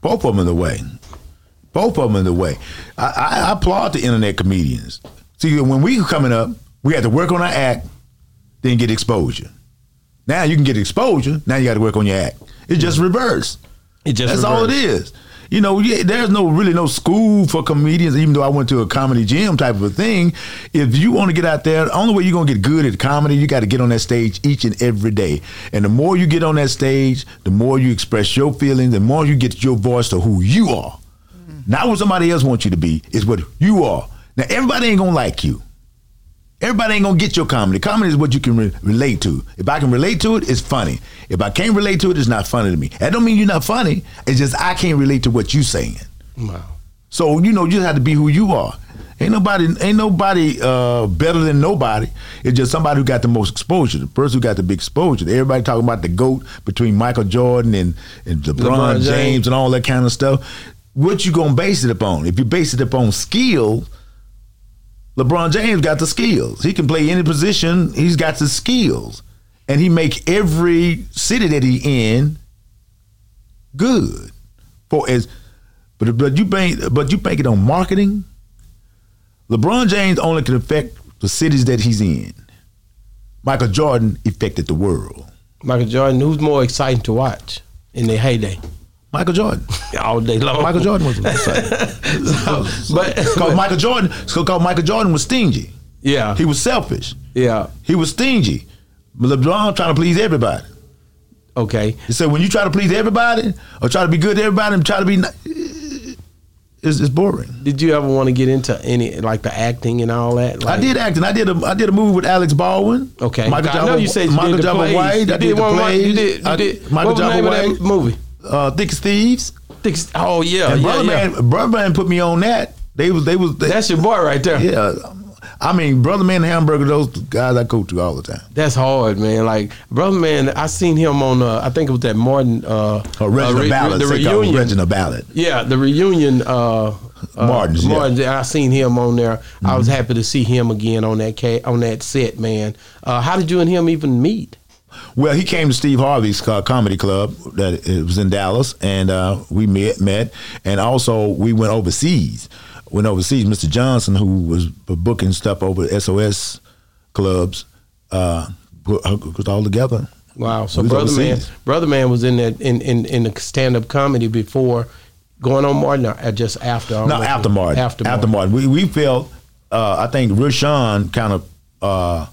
Both of them in the way. Both of them in the way. I, I, I applaud the internet comedians. See, when we were coming up, we had to work on our act, then get exposure. Now you can get exposure. Now you got to work on your act. It's just reverse. It just That's all it is. You know, yeah, there's no really no school for comedians. Even though I went to a comedy gym type of a thing, if you want to get out there, the only way you're gonna get good at comedy, you got to get on that stage each and every day. And the more you get on that stage, the more you express your feelings, the more you get your voice to who you are. Not what somebody else wants you to be, is what you are. Now everybody ain't gonna like you. Everybody ain't gonna get your comedy. Comedy is what you can re- relate to. If I can relate to it, it's funny. If I can't relate to it, it's not funny to me. That don't mean you're not funny. It's just I can't relate to what you're saying. Wow. So you know, you just have to be who you are. Ain't nobody, ain't nobody uh, better than nobody. It's just somebody who got the most exposure, the person who got the big exposure. Everybody talking about the goat between Michael Jordan and, and LeBron, LeBron James. James. and all that kind of stuff. What you gonna base it upon? If you base it upon skill, LeBron James got the skills. He can play any position. He's got the skills, and he make every city that he in good. For as, but but you bank but you bank it on marketing. LeBron James only can affect the cities that he's in. Michael Jordan affected the world. Michael Jordan, who's more exciting to watch in their heyday? Michael Jordan. All day long. Michael Jordan was but Because Michael Jordan, because Michael Jordan was stingy. yeah, He was selfish. yeah, He was stingy. LeBron trying to please everybody. okay. He said, when you try to please everybody or try to be good to everybody and try to be, it's, it's boring. Did you ever want to get into any like the acting and all that? I did acting. I did a I did a movie with Alec Baldwin. Okay, Michael I know you said you Michael did the plays. White. You I did, the one- plays. You did. You I- did. Michael what was the name White. of that movie? Uh, Thick as Thieves. Thick- Oh yeah, And yeah, Brother yeah. Man, Brother Man put me on that. They was they was they, That's your boy right there. yeah. I mean, Brother Man Hamburger. Those guys I coach to all the time. That's hard, man. Like brother, man, I seen him on. Uh, I think it was that Martin. Uh, Original uh, re- Ballad. the They call it reunion. Original Ballad. Yeah, the reunion. Uh, uh, Martin's, yeah. Martin's. I seen him on there. I Mm-hmm. was happy to see him again on that ca- on that set, man. Uh, how did you and him even meet? Well, he came to Steve Harvey's uh, comedy club that it was in Dallas, and uh, we met, met, and also we went overseas. Went overseas. Mr. Johnson, who was booking stuff over at SOS clubs, uh, put, put all together. Wow. So was brother man, brother man was in that in in, in the stand up comedy before going on Martin or just after? No, after Martin. After After, Martin. Martin. We, we felt, uh, I think Rushion kind of, uh,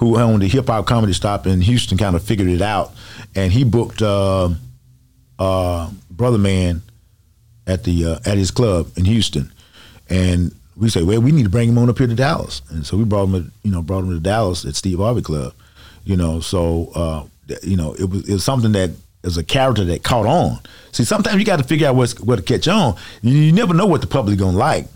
who owned the hip hop comedy stop in Houston, kind of figured it out. And he booked uh, uh, Brother Man at the uh, at his club in Houston. And we said, well, we need to bring him on up here to Dallas. And so we brought him, you know, brought him to Dallas at Steve Harvey Club. You know, so uh, you know, it was it was something that is a character that caught on. See, sometimes you got to figure out what's what to catch on. You, you never know what the public gonna like.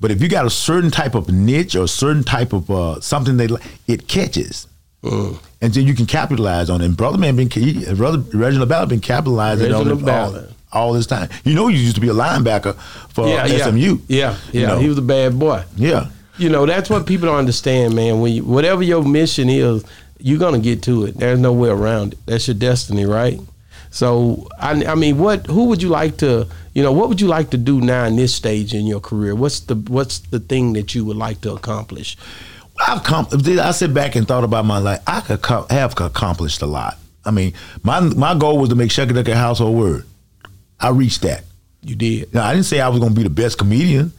But if you got a certain type of niche or a certain type of uh, something they like, it catches. Mm. And then you can capitalize on it. And Brother Man been he, Brother Reginald Ballard been capitalizing on it all, all this time. You know, you used to be a linebacker for yeah, yeah, SMU. Yeah, yeah. You know. He was a bad boy. Yeah. You know, that's what people don't understand, man. When you, whatever your mission is, you're gonna get to it. There's no way around it. That's your destiny, right? So, I, I mean, what? Who would you like to? You know, what would you like to do now in this stage in your career? What's the What's the thing that you would like to accomplish? I've com- I sit back and thought about my life. I could co- have accomplished a lot. I mean, my my goal was to make Shucky Duck a household word. I reached that. You did. Now, I didn't say I was going to be the best comedian,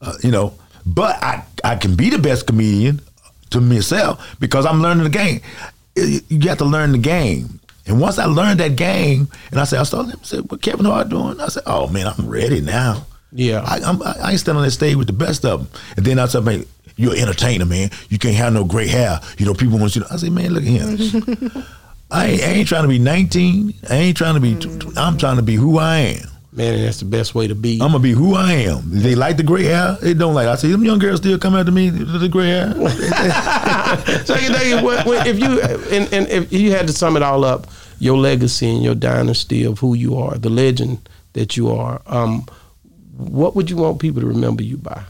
uh, you know, but I I can be the best comedian to myself because I'm learning the game. You have to learn the game. And once I learned that game, and I said, I started I said, what Kevin Hart doing? I said, oh man, I'm ready now. Yeah. I, I'm, I I ain't standing on that stage with the best of them. And then I said, man, you're an entertainer, man. You can't have no gray hair. You know, people want you to. I said, man, look at him. I, ain't, I ain't trying to be 19. I ain't trying to be. I'm trying to be who I am. Man, that's the best way to be. I'm gonna be who I am. They like the gray hair, they don't like. I see them young girls still come after me with the gray hair. so you when- when- if you and, and if you had to sum it all up, your legacy and your dynasty of who you are, the legend that you are, um, what would you want people to remember you by?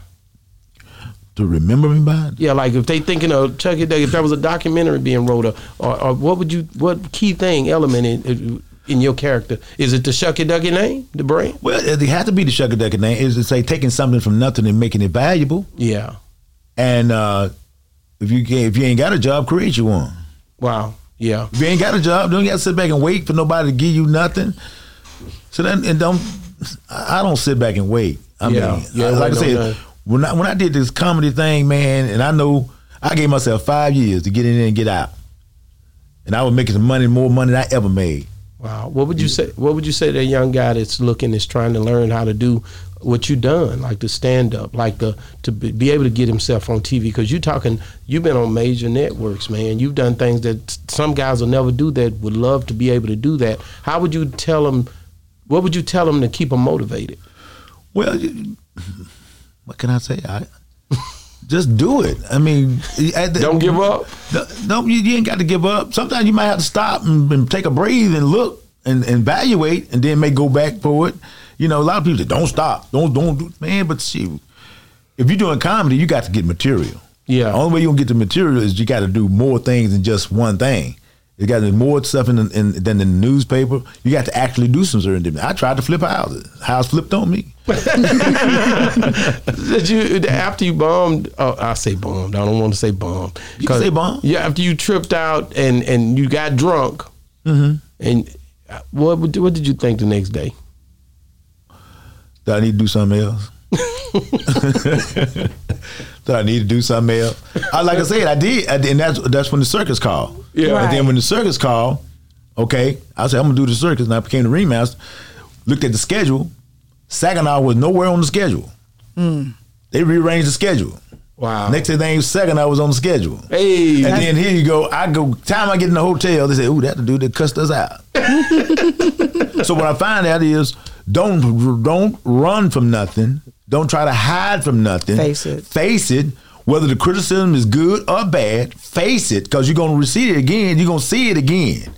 to remember me by. Yeah, like if they thinking of Chucky if there was a documentary being wrote, or, or, or what would you, what key thing, element in, in your character? Is it the Shucky Ducky name, the brand? Well, it had to be the Shucky Ducky name. Is to say taking something from nothing and making it valuable. Yeah. And uh, if you if you ain't got a job, create you one. Wow. Yeah. If you ain't got a job, don't you got to sit back and wait for nobody to give you nothing. So then, and don't I don't sit back and wait. I Yeah. mean, Yeah, like I said, when I when I did this comedy thing, man, and I know I gave myself five years to get in and get out, and I was making some money, more money than I ever made. Wow. What would you say? What would you say to a young guy that's looking, is trying to learn how to do what you done, like the stand up, like the to be, be able to get himself on TV? Because you're talking, you've been on major networks, man. You've done things that some guys will never do. That would love to be able to do that. How would you tell them? What would you tell them to keep them motivated? Well, what can I say? I just do it. I mean, at the- Don't give up. No, no, you, you ain't got to give up. Sometimes you might have to stop and, and take a breathe and look and, and evaluate, and then may go back for it. You know, a lot of people say, "Don't stop, don't don't do." Man, but see, if you're doing comedy, you got to get material. Yeah. The only way you gonna get the material is you got to do more things than just one thing. You got do more stuff in, the, in than in the newspaper. You got to actually do some certain things. I tried to flip houses. House flipped on me. Did you after you bombed? Oh, I say bombed. I don't want to say bombed. You say bombed. Yeah, after you tripped out and and you got drunk, Mm-hmm. and uh, what what did you think the next day? That I need to do something else. that I need to do something else. I, like I said, I did, I did, and that's that's when the circus called. Yeah. And then when the circus called, okay, I said I'm gonna do the circus, and I became the ringmaster. Looked at the schedule. Saginaw was nowhere on the schedule. Hmm. They rearranged the schedule. Wow. Next thing, Saginaw was on the schedule. Hey, And then here you go. I go. Time I get in the hotel, they say, "Ooh, that the dude that cussed us out." so what I find out is, don't don't run from nothing. Don't try to hide from nothing. Face it. Face it. Whether the criticism is good or bad, face it because you're gonna receive it again. You're gonna see it again.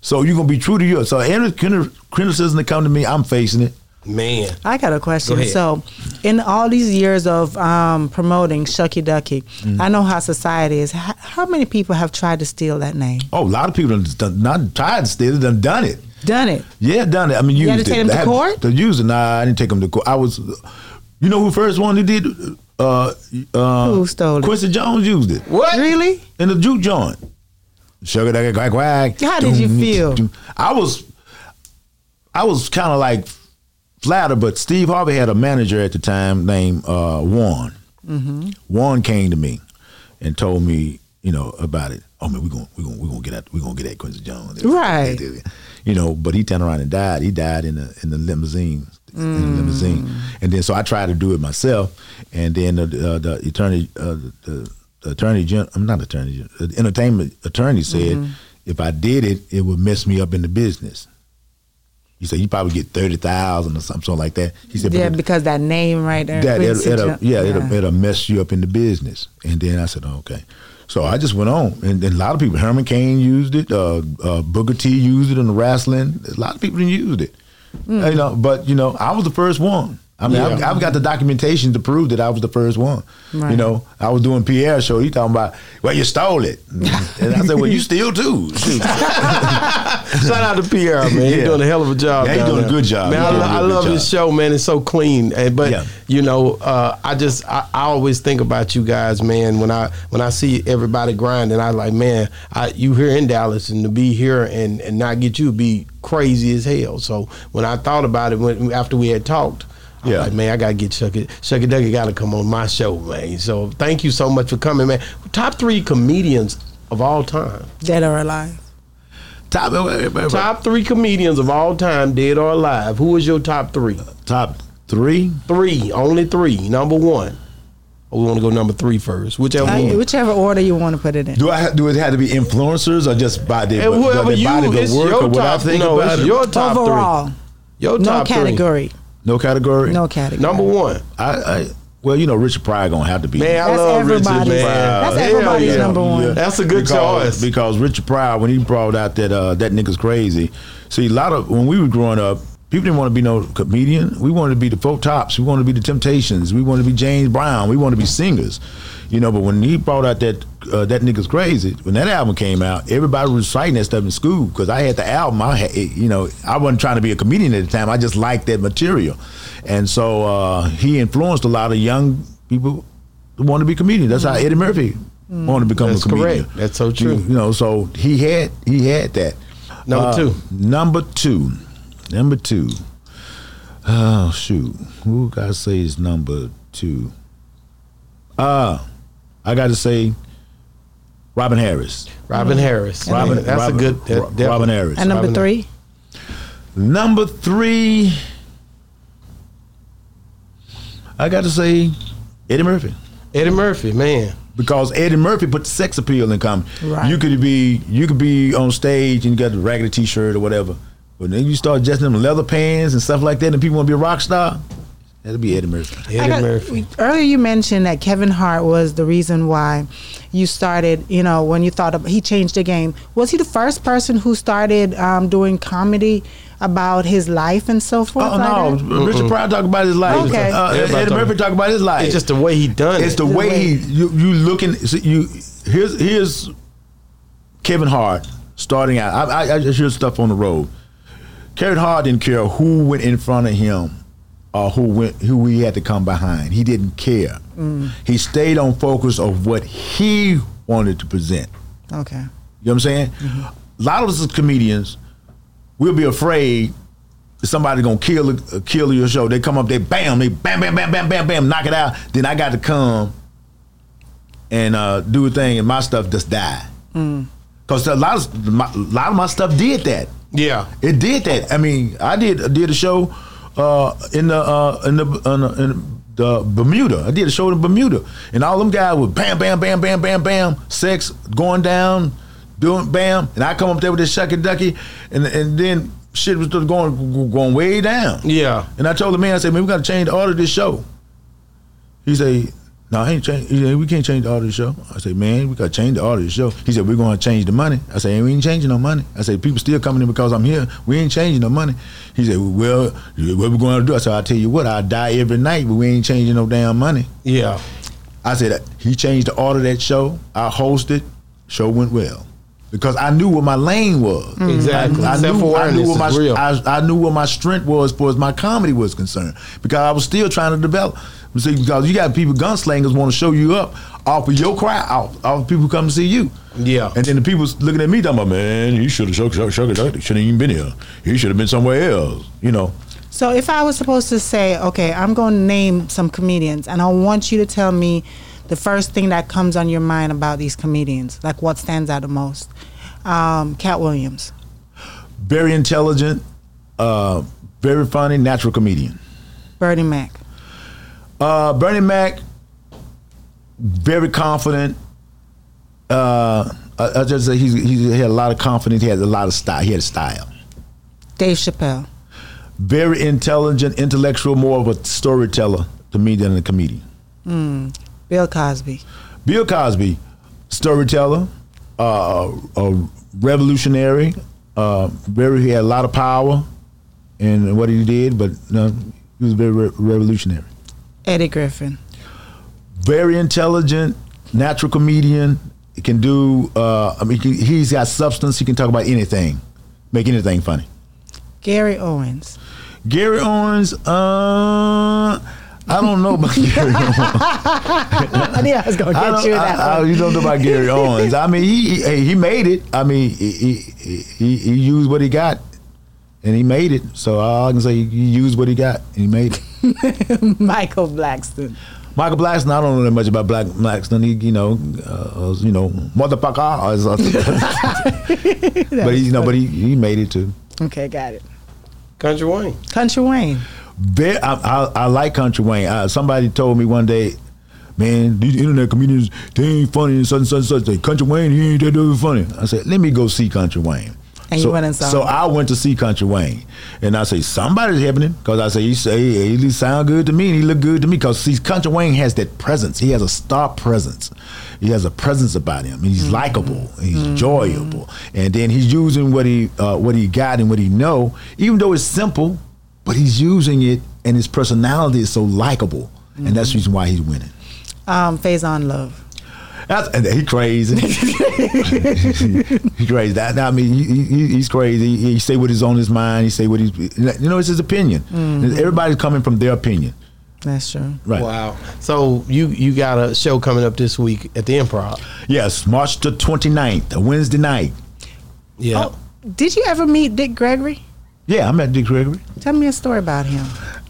So you're gonna be true to you. So any criticism that come to me, I'm facing it. man. I got a question. Go. So, in all these years of um, promoting Shucky Ducky, Mm-hmm. I know how society is. How, how many people have tried to steal that name? Oh, a lot of people have done, not tried to steal it, done done it. Done it. Yeah, done it. I mean, You used had to take it. them to I court? To use it. Nah, I didn't take them to court. I was, you know, who first one who did? Uh, uh, Who stole it? Quincy Jones used it What? Really? in the juke joint. Shucky ducky quack quack. How did you feel? I was, I was kind of like flattered, but Steve Harvey had a manager at the time named uh, Warren. Mm-hmm. Warren came to me and told me, you know, about it. Oh man, we're gonna we gonna we gonna get at We're gonna get at Quincy Jones, Right. You know, but he turned around and died. He died in the in the limousine, in the limousine, and then so I tried to do it myself, and then the uh, the attorney, uh, the, the attorney, gen- I'm not attorney, the entertainment attorney said if I did it, it would mess me up in the business. He said you probably get thirty thousand or something, like that. He said Yeah, because that name right there. that it'll, it'll, yeah, It'll, mess you up in the business. And then I said, oh, okay. So I just went on, and, then a lot of people, Herman Cain used it, uh, uh, Booker T used it in the wrestling. A lot of people used it, Mm. you know. But you know, I was the first one. I mean, I've, I've got the documentation to prove that I was the first one. You know, I was doing Pierre show. He talking about, well, you stole it, and I said, well, you steal too. Shout out to Pierre, man. He's Yeah. doing a hell of a job. Yeah, he down doing a good job. Man, I, lo- I love his show, man. It's so clean. And but Yeah. you know, uh, I just I, I always think about you guys, man. When I when I see everybody grinding, I like, man, I you here in Dallas and to be here and and not get you would be crazy as hell. So when I thought about it, when after we had talked. I was Yeah. like, man, I gotta get Shucky. Shucky Ducky gotta come on my show, man. So thank you so much for coming, man. Top three comedians of all time. Dead or alive. top, Top three comedians of all time, dead or alive. Who is your top three? top three. Three, only three. Number one. Or we want to go number three first. Whichever Uh, whichever order you want to put it in. Do I do it have to be influencers or just by their, whoever their you, body it's work your or what I top. think No, about it's it? your top Overall, three. Your no top three. Category. no category. No category. Number one. I, I well, you know, Richard Pryor gonna have to be. Man, I That's love Richard, everybody's- man. that's everybody's yeah. number one. That's a good because, choice. because Richard Pryor when he brought out that uh, that nigga's crazy. See, a lot of when we were growing up, people didn't want to be no comedian. We wanted to be the Four Tops. We wanted to be the Temptations. We wanted to be James Brown. We wanted to be singers. You know, but when he brought out that uh, that nigga's crazy, when that album came out, everybody was reciting that stuff in school because I had the album. I had, you know, I wasn't trying to be a comedian at the time. I just liked that material, and so uh, he influenced a lot of young people who want to be comedians. That's how Eddie Murphy wanted to become That's a comedian. correct. That's so true. You, you know, so he had he had that. Number Uh, two. Number two. Number two. Oh shoot. Who gotta say is number two? Uh I gotta say Robin Harris. Robin Harris. Robin Man, that's Robin, a good. That, Ro- Robin Harris. And number Robin- three, Number three, I got to say Eddie Murphy. Eddie Murphy, man. because Eddie Murphy put the sex appeal in comedy. Right. You could be you could be on stage and you got the raggedy t-shirt or whatever, but then you start dressing them in leather pants and stuff like that, and people want to be a rock star. That'll be Eddie Murphy. Eddie got- Murphy. Earlier, you mentioned that Kevin Hart was the reason why you started. You know, when you thought of, he changed the game. Was he the first person who started um, doing comedy about his life and so forth? Oh like no, that? Richard Pryor talked about his life. Okay. Uh, Eddie Murphy talked about his life. It's just the way he done It's it. the The way way- he you you looking. so You here's here's Kevin Hart starting out. I, I, I just hear stuff on the road. Kevin Hart didn't care who went in front of him or who went who he had to come behind. He didn't care. Mm. He stayed on focus of what he wanted to present. Okay. You know what I'm saying? Mm-hmm. A lot of us as comedians, we'll be afraid that somebody gonna kill kill your show. They come up, they bam, they bam, bam, bam, bam, bam, bam, knock it out. Then I got to come and uh, do a thing, and my stuff just die. Mm. Cause a lot of my, a lot of my stuff did that. Yeah. It did that. I mean, I did did a show uh, in the uh, in the in the, in the Bermuda. I did a show in Bermuda, and all them guys were bam, bam, bam, bam, bam, bam, sex going down, doing bam, and I come up there with this shucky ducky, and and then shit was just going going way down. Yeah. And I told the man, I said, man, we got to change the order of this show. He said, no, I ain't change. He said, we can't change the order of the show. I said, man, we got to change the order of the show. He said, we're going to change the money. I said, we ain't changing no money. I said, people still coming in because I'm here. We ain't changing no money. He said, well, what we going to do? I said, I'll tell you what, I die every night, but we ain't changing no damn money. Yeah. I said, he changed the order of that show. I hosted. Show went well. Because I knew what my lane was. Exactly. I, I knew, I knew what my. I, I knew what my strength was as far as my comedy was concerned. Because I was still trying to develop. See, because you got people gunslingers want to show you up off of your crowd, off, off of people who come to see you. Yeah. And then the people looking at me talking about, man, you should have shook, shook, shook, shook, shouldn't even been here. He should have been somewhere else. You know. So if I was supposed to say, okay, I'm going to name some comedians, and I want you to tell me the first thing that comes on your mind about these comedians, like what stands out the most. Um, Katt Williams. Very intelligent, uh, very funny, natural comedian. Bernie Mac. Uh, Bernie Mac, very confident. Uh, I, I just say he's, he had a lot of confidence. He had a lot of style. He had style. Dave Chappelle. Very intelligent, intellectual, more of a storyteller to me than a comedian. Bill Cosby. Bill Cosby, storyteller, uh, a revolutionary. Uh, very, he had a lot of power in what he did, but no, he was very re- revolutionary. Eddie Griffin. very intelligent, natural comedian. He can do. Uh, I mean, he, he's got substance. He can talk about anything, make anything funny. Gary Owens. Gary Owens. Uh, I don't know about Gary Owens. I knew I was to get you that I, one. you don't know about Gary Owens. I mean, he he, he made it. I mean, he, he he he used what he got, and he made it. So all I can say, he used what he got, and he made it. Michael Blackson. Michael Blackson, I don't know that much about Black Blackson. He, you know, uh, was, you know, motherfucker. but he, you know, but he, he made it too. Okay, got it. Country Wayne. Country Wayne. Very, I, I, I like Country Wayne. Uh, somebody told me one day, man, these internet comedians, they ain't funny and such and such and such. They, Country Wayne, he ain't that damn funny. I said, let me go see Country Wayne. And you so, went and saw So him. I went to see Country Wayne, and I say somebody's happening because I say he say he, sound good to me and he look good to me because see Country Wayne has that presence. He has a star presence. He has a presence about him. He's Mm-hmm. likable. He's enjoyable, and then he's using what he uh, what he got and what he know, even though it's simple, but he's using it, and his personality is so likable, and that's the reason why he's winning. Um, Faizon Love. That's, and he crazy. he crazy. That, I mean, he, he, he's crazy. He, he say what is on his mind. He say what he's. You know, it's his opinion. Mm-hmm. Everybody's coming from their opinion. That's true. Right. Wow. So you you got a show coming up this week at the Improv. Yes, March the 29th, a Wednesday night. Yeah. Oh, did you ever meet Dick Gregory? Yeah, I met Dick Gregory. Tell me a story about him.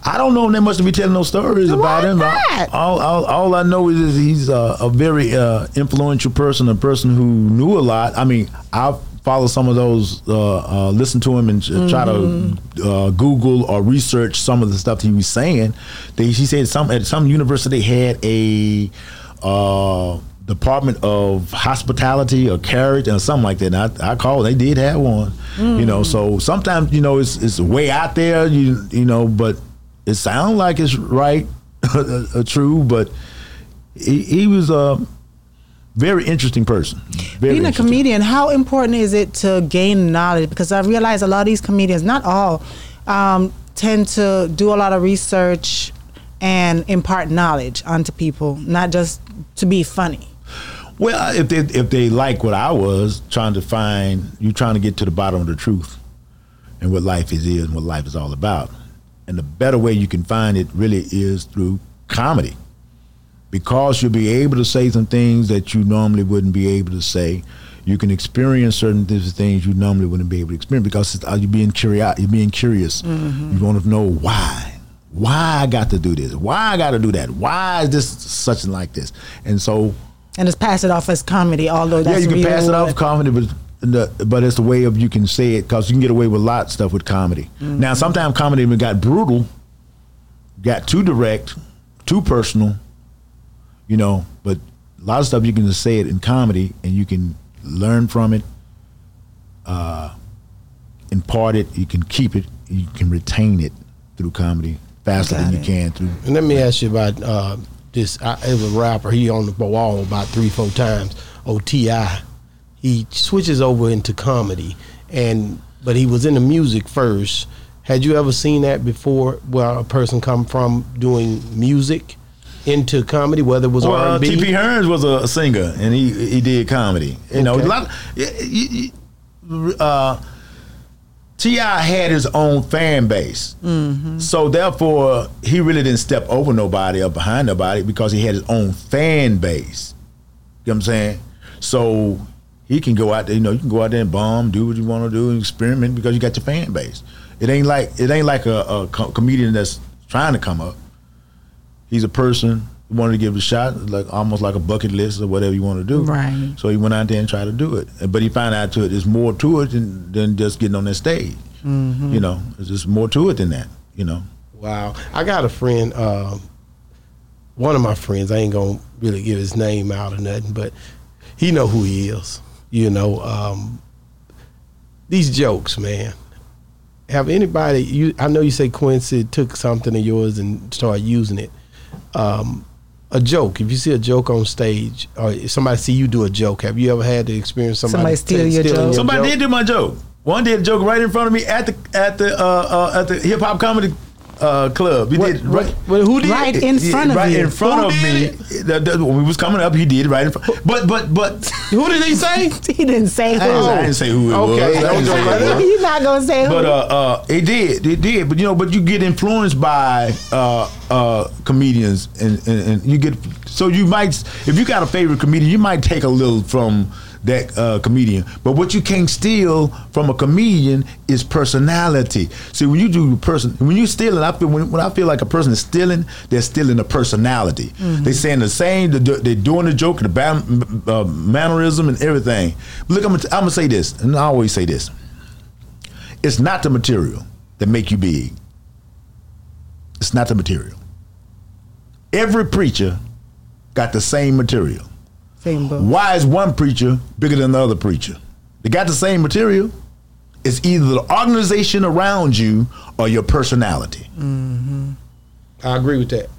I don't know. that much to be telling no stories Why about him. not? All, all, all I know is, is he's a, a very uh, influential person, a person who knew a lot. I mean, I follow some of those, uh, uh, listen to him, and mm-hmm. try to mm-hmm. uh, Google or research some of the stuff he was saying. They, he said some at some university had a uh, Department of Hospitality or Carriage or something like that. And I, I called. They did have one. Mm. You know, so sometimes you know it's it's way out there. You you know, but it sounds like it's right, true. But he, he was a very interesting person. Very Being a comedian, how important is it to gain knowledge? Because I realize a lot of these comedians, not all, um, tend to do a lot of research and impart knowledge onto people, not just to be funny. Well, if they if they like what I was trying to find, you trying to get to the bottom of the truth and what life is is and what life is all about. And the better way you can find it really is through comedy. Because you'll be able to say some things that you normally wouldn't be able to say. You can experience certain things you normally wouldn't be able to experience because uh, you're being curious. You're being curious. Mm-hmm. You want to know why why I got to do this, why I got to do that, why is this such and like this, and so and just pass it off as comedy. Although that's yeah, you can pass it off as comedy, but the, but it's the way of you can say it because you can get away with a lot of stuff with comedy. Mm-hmm. Now, sometimes comedy even got brutal, got too direct, too personal, you know. But a lot of stuff you can just say it in comedy, and you can learn from it, uh, impart it. You can keep it. You can retain it through comedy faster got than it. you can through. And let me ask you about uh, this. I, it was a rapper. He on the wall about three, four times. Oti he switches over into comedy, and but he was in the music first. Had you ever seen that before, where a person come from doing music into comedy, whether it was well, R&B? T.P. Hearns was a singer, and he he did comedy. You okay. know, a lot. Of, uh, T.I. had his own fan base. Mm-hmm. So therefore, he really didn't step over nobody or behind nobody because he had his own fan base. You know what I'm saying? So he can go out there, you know, you can go out there and bomb, do what you want to do, and experiment because you got your fan base. It ain't like it ain't like a, a comedian that's trying to come up. He's a person who wanted to give it a shot, like almost like a bucket list or whatever you want to do. Right. So he went out there and tried to do it, but he found out to it there's more to it than, than just getting on that stage. Mm-hmm. You know, there's just more to it than that. You know. Wow, I got a friend. Uh, one of my friends, I ain't gonna really give his name out or nothing, but he know who he is you know, um, these jokes, man. Have anybody? You, I know you say Quincy took something of yours and started using it. Um, a joke. If you see a joke on stage, or somebody see you do a joke, have you ever had the experience somebody, somebody steal your joke? Your somebody joke? did do my joke. One did a joke right in front of me at the at the uh, uh, at the hip hop comedy uh, club. He what, did right. What, who did right in front of me. right you? in front who of me. The, the, when we was coming up, he did right in front. But but but who did he say? he didn't say who. I didn't, I didn't say who it okay, was. Okay, He's not gonna say who. But uh, uh, it did, it did. But you know, but you get influenced by uh, uh, comedians, and, and, and you get so you might if you got a favorite comedian, you might take a little from that uh, comedian. But what you can't steal from a comedian is personality. See, when you do person, when you stealing, I feel when, when I feel like a person is stealing, they're stealing a personality. Mm-hmm. They saying the same, they're doing the joke, the ban, uh, mannerism, and everything. Look, I'm I'm gonna say this, and I always say this: it's not the material that make you big. It's not the material. Every preacher got the same material. Same book. Why is one preacher bigger than the other preacher? They got the same material. It's either the organization around you or your personality. Mm-hmm. I agree with that.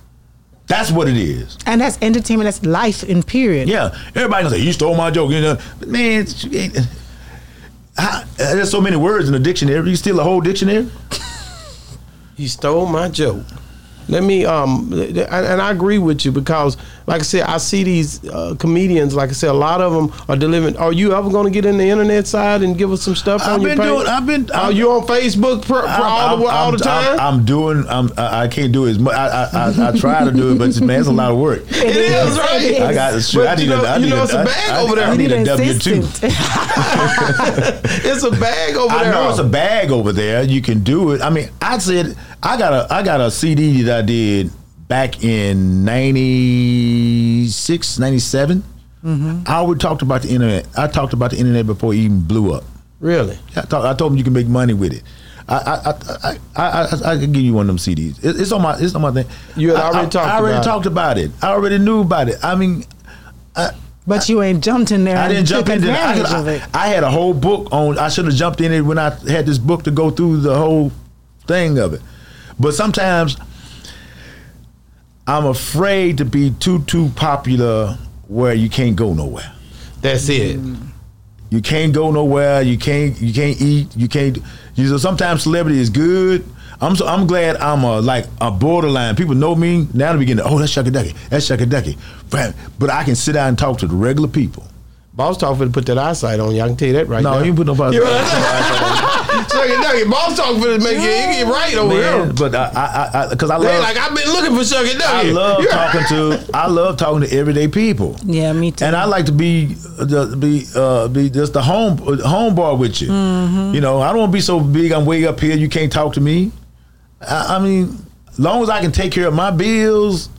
That's what it is. And that's entertainment. That's life in period. Yeah. Everybody gonna say, you stole my joke. You know, man, there's so many words in the dictionary. You steal a whole dictionary? you stole my joke. Let me um, and I agree with you because, like I said, I see these uh, comedians. Like I said, a lot of them are delivering. Are you ever going to get in the internet side and give us some stuff I've on your been page? Doing, I've been. Are you on Facebook for, for all, the, all the time? I'm, I'm doing. I'm, I can't do it as much. I, I, I, I try to do it, but man, it's a lot of work. it is right. I got. But I need you know, a, I you know, a, it's a bag I, over there. I need a W two. it's a bag over there. I know it's a bag over there. You can do it. I mean, I said I got a I got a CD that I did back in 96, 97, mm-hmm. I always talked about the internet. I talked about the internet before it even blew up. Really? I, told, I told him you can make money with it. I I I I, I, I, I can give you one of them CDs. It, it's on my it's on my thing. You had I- already I, talked I already about it. talked about it. I already knew about it. I mean, But you ain't jumped in there I didn't jump took into it. I, advantage could- of it. I, I had a whole book on. I should have jumped in it when I had this book to go through the whole thing of it. But sometimes I'm afraid to be too too popular where you can't go nowhere. That's it. Mm. You can't go nowhere. You can't. You can't eat. You can't. You know, sometimes celebrity is good. I'm so, I'm glad I'm a like a borderline. People know me now. They begin to oh that's Shucky Ducky. That's Shucky Ducky. But but I can sit down and talk to the regular people. Boss talk for to put that eyesight on you. I can tell you that right no, now. he didn't put no. You know what I'm saying? Shucky Ducky. Boss talk for to make it, it get right over Man, here. but I I because I, They love like I've been looking for Shucky I love You- talking to I love talking to everyday people. Yeah, me too. And I like to be uh, be uh, be just the home home bar with you. Mm-hmm. You know, I don't want to be so big. I'm way up here. You can't talk to me. I, I mean, long as I can take care of my bills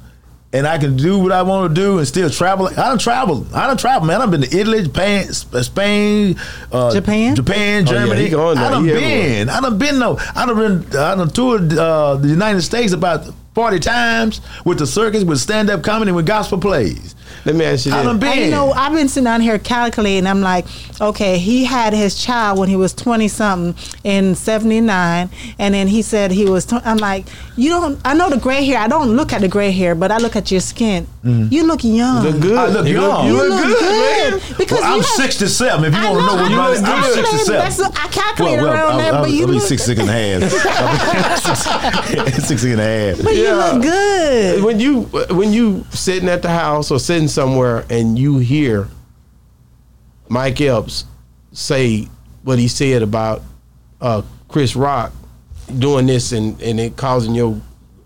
and I can do what I want to do and still travel. I don't travel. I don't travel, man. I've been to Italy, Japan, Spain, uh, Japan? Japan, Oh, yeah, Germany. he going. I done He been. I done been though. I done been. I done toured uh, the United States about forty times with the circus, with stand up comedy, with gospel plays. Let me ask you I done been. And you know, I've been sitting down here calculating. I'm like, okay, he had his child when he was 20 something in 79. And then he said he was, tw- I'm like, you don't, I know the gray hair. I don't look at the gray hair, but I look at your skin. Mm-hmm. You look young. Look good. I look You young. You, You look, look good, good. man. Because Well, I'm you have- 67. If you I want to know know, what I my, know, I'm I 67. That's what I calculate around I'll, that, I'll, but you I'll be look- six, six and a half. six, six and a half. But Yeah. You look good. When you when you sitting at the house or sitting somewhere and you hear Mike Epps say what he said about uh, Chris Rock doing this and, and it causing your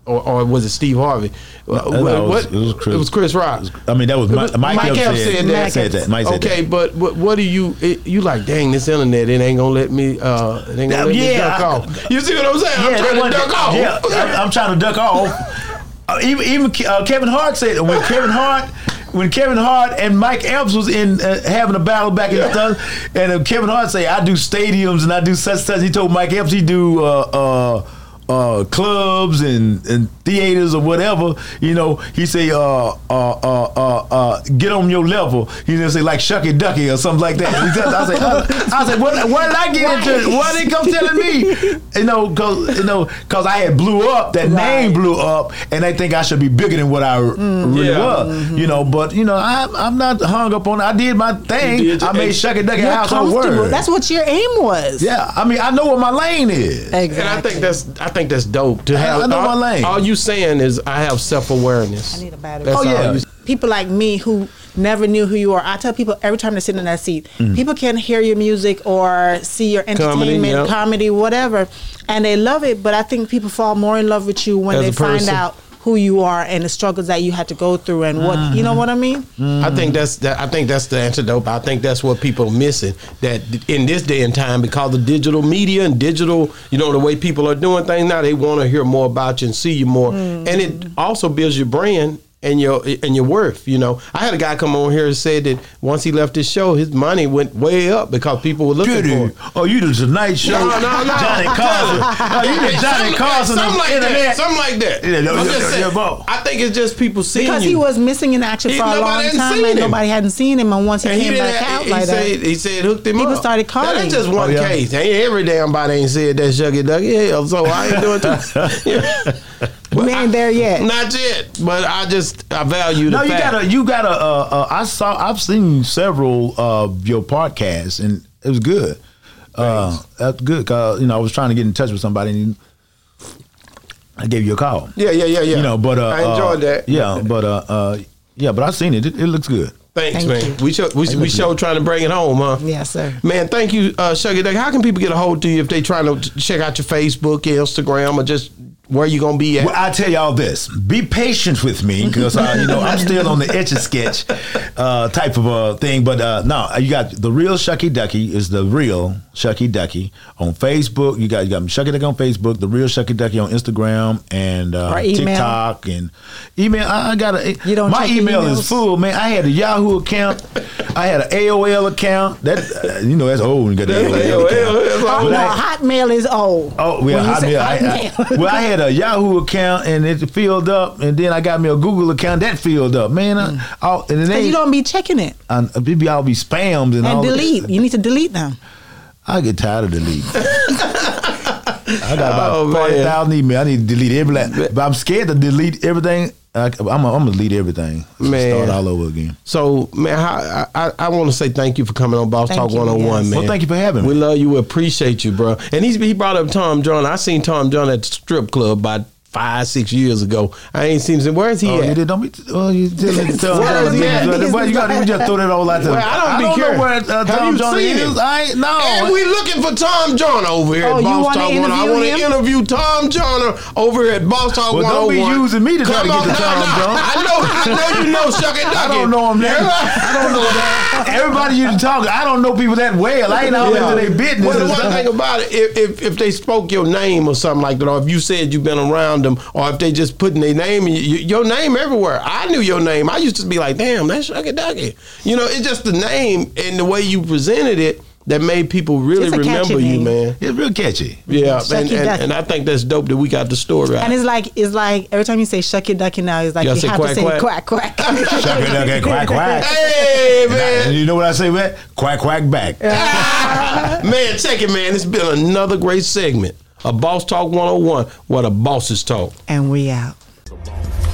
or, or was it Steve Harvey? What- no, was- what- it was Chris- It was Chris Rock. I mean, that was, was- Mike, Mike said, said that. Said that. Mike said okay, that. but what, what do you it, you like? Dang, this internet it ain't gonna let me. Uh, it ain't gonna let me Yeah, duck I- off. You see what I'm saying? Yeah, I'm trying to duck off. Yeah, I- I'm trying to duck off. Uh, even even uh, Kevin Hart said when Kevin Hart. When Kevin Hart and Mike Epps was in uh, having a battle back in the and uh, Kevin Hart say, "I do stadiums and I do such such." He told Mike Epps he do uh, clubs and, and theaters or whatever. You know, he say, uh, uh, uh, uh, uh, "Get on your level." He just say like "Shucky Ducky" or something like that. He said- I say, I, I said, "What? Why did I get into? it? Why they come telling me?" You know, because you know, because I had blew up. That name blew up, and they think I should be bigger than what I r- really Yeah. was. You know, but you know, I, I'm not hung up on. it. I did my thing. Did I made Shucky Ducky You're household word. That's what your aim was. yeah, I mean, I know what my lane is. Exactly. And I think that's I think that's dope to have. I know all, my lane. all you saying is I have self awareness. I need a battery. That's Oh, yeah. you- people like me who never knew who you are. I tell people every time they sit in that seat, Mm. people can hear your music or see your entertainment, comedy, yep. whatever, and they love it. But I think people fall more in love with you when As they find out who you are and the struggles that you had to go through and what you know what I mean. I think that's that. I think that's the antidote. I think that's what people are missing. That in this day and time, because of digital media and digital, you know, the way people are doing things now, they want to hear more about you and see you more, mm. and it also builds your brand. And your and your worth, you know. I had a guy come on here and said that once he left his show, his money went way up because people were looking for Goody. it. Oh, you the Tonight Show. No, no, no. Johnny Carson. Oh, you the Johnny Carson something of like internet. that. Something like that. Yeah, no, I'm just saying. I think it's just people seeing Because you. he was missing in action He- for a long time and him. nobody hadn't seen him, and once he And came didn't back have- out he like said, that, He said hooked him up. People up. started Now, calling. That's just one Oh, yeah. case. Ain't every damn body ain't said that Shucky Ducky. Hell, so I ain't doing too. we ain't there yet. Not yet, but I just I value the No, you fact. gotta, you gotta. Uh, uh, I saw, I've seen several of your podcasts, and it was good. Uh, that's good. Cause you know, I was trying to get in touch with somebody, and I gave you a call. yeah, yeah, yeah, yeah. You know, but uh, I enjoyed uh, that. Yeah, but uh, uh, yeah, but I've seen it. It, it looks good. Thanks, Thank man. you. We show we, we show trying to bring it home, huh? Yes, sir. Man, thank you, uh, Shucky Ducky. How can people get a hold to you if they trying to check out your Facebook, your Instagram, or just where you gonna be at? Well, I tell y'all this: be patient with me because uh, you know I'm still on the etch a sketch uh, type of uh, thing. But uh, no, you got the real Shucky Ducky is the real Shucky Ducky on Facebook. You got you got Shucky Ducky on Facebook, the real Shucky Ducky on Instagram and uh, TikTok and email. I, I got a You don't my email is full, man. I had a Yahoo account, I had an AOL account. That uh, you know that's old. You got the AOL, account. Oh, no, I- Hotmail is old. Oh, When well, Hotmail. I, I, well, I had a Yahoo account and it filled up, and then I got me a Google account that filled up. Man, I, mm. all, and then you don't be checking it and maybe I'll be spammed and, all that. and all delete. You need to delete them. I get tired of deleting. I got about Oh, man. forty thousand emails. I need to delete every. But I'm scared to delete everything. I, I'm, gonna- I'm gonna delete everything. Man. start all over again. So man, I, I, I want to say thank you for coming on Boss Thank Talk you, 101, yes. man. Oh well, thank you for having me. We love you. We appreciate you, bro. And he's, he brought up Tom John. I seen Tom John at the strip club about five, six years ago. I ain't seen him. Where's he Oh, you at? did, don't be. Oh, you did. Tell Where is he at? Well, you got to just throw that all out there. Well, I don't be know where uh, Tom you seen is. I ain't no. And we looking for Tom John over here Oh, at you Boss Talk 101. I want to interview Tom John over here at Boss Talk Well, don't be using me to try to get to Tom. John. I know, I know you know Shuck and I don't know him that. I don't know that. Everybody you talk, I don't know people that well. I ain't all into their business. Well, the one thing about it, if, if if they spoke your name or something like that, or if you said you've been around them, or if they just putting their name, in, you, your name everywhere. I knew your name. I used to be like, damn, that's Shucky Ducky. You know, it's just the name and the way you presented it that made people really It's a catchy remember you, name. man. It's real catchy. Yeah, and, and, and I think that's dope that we got the story out. And it's like it's like every time you say shuck it ducky now, it's like You you, have quack, to say quack. quack quack. Shuck it, duck quack, quack. Hey And man, you know what I say, man? Quack, quack, back. man, check it, man. It's been another great segment. A Boss Talk 101, where the bosses talk. and we out. Boss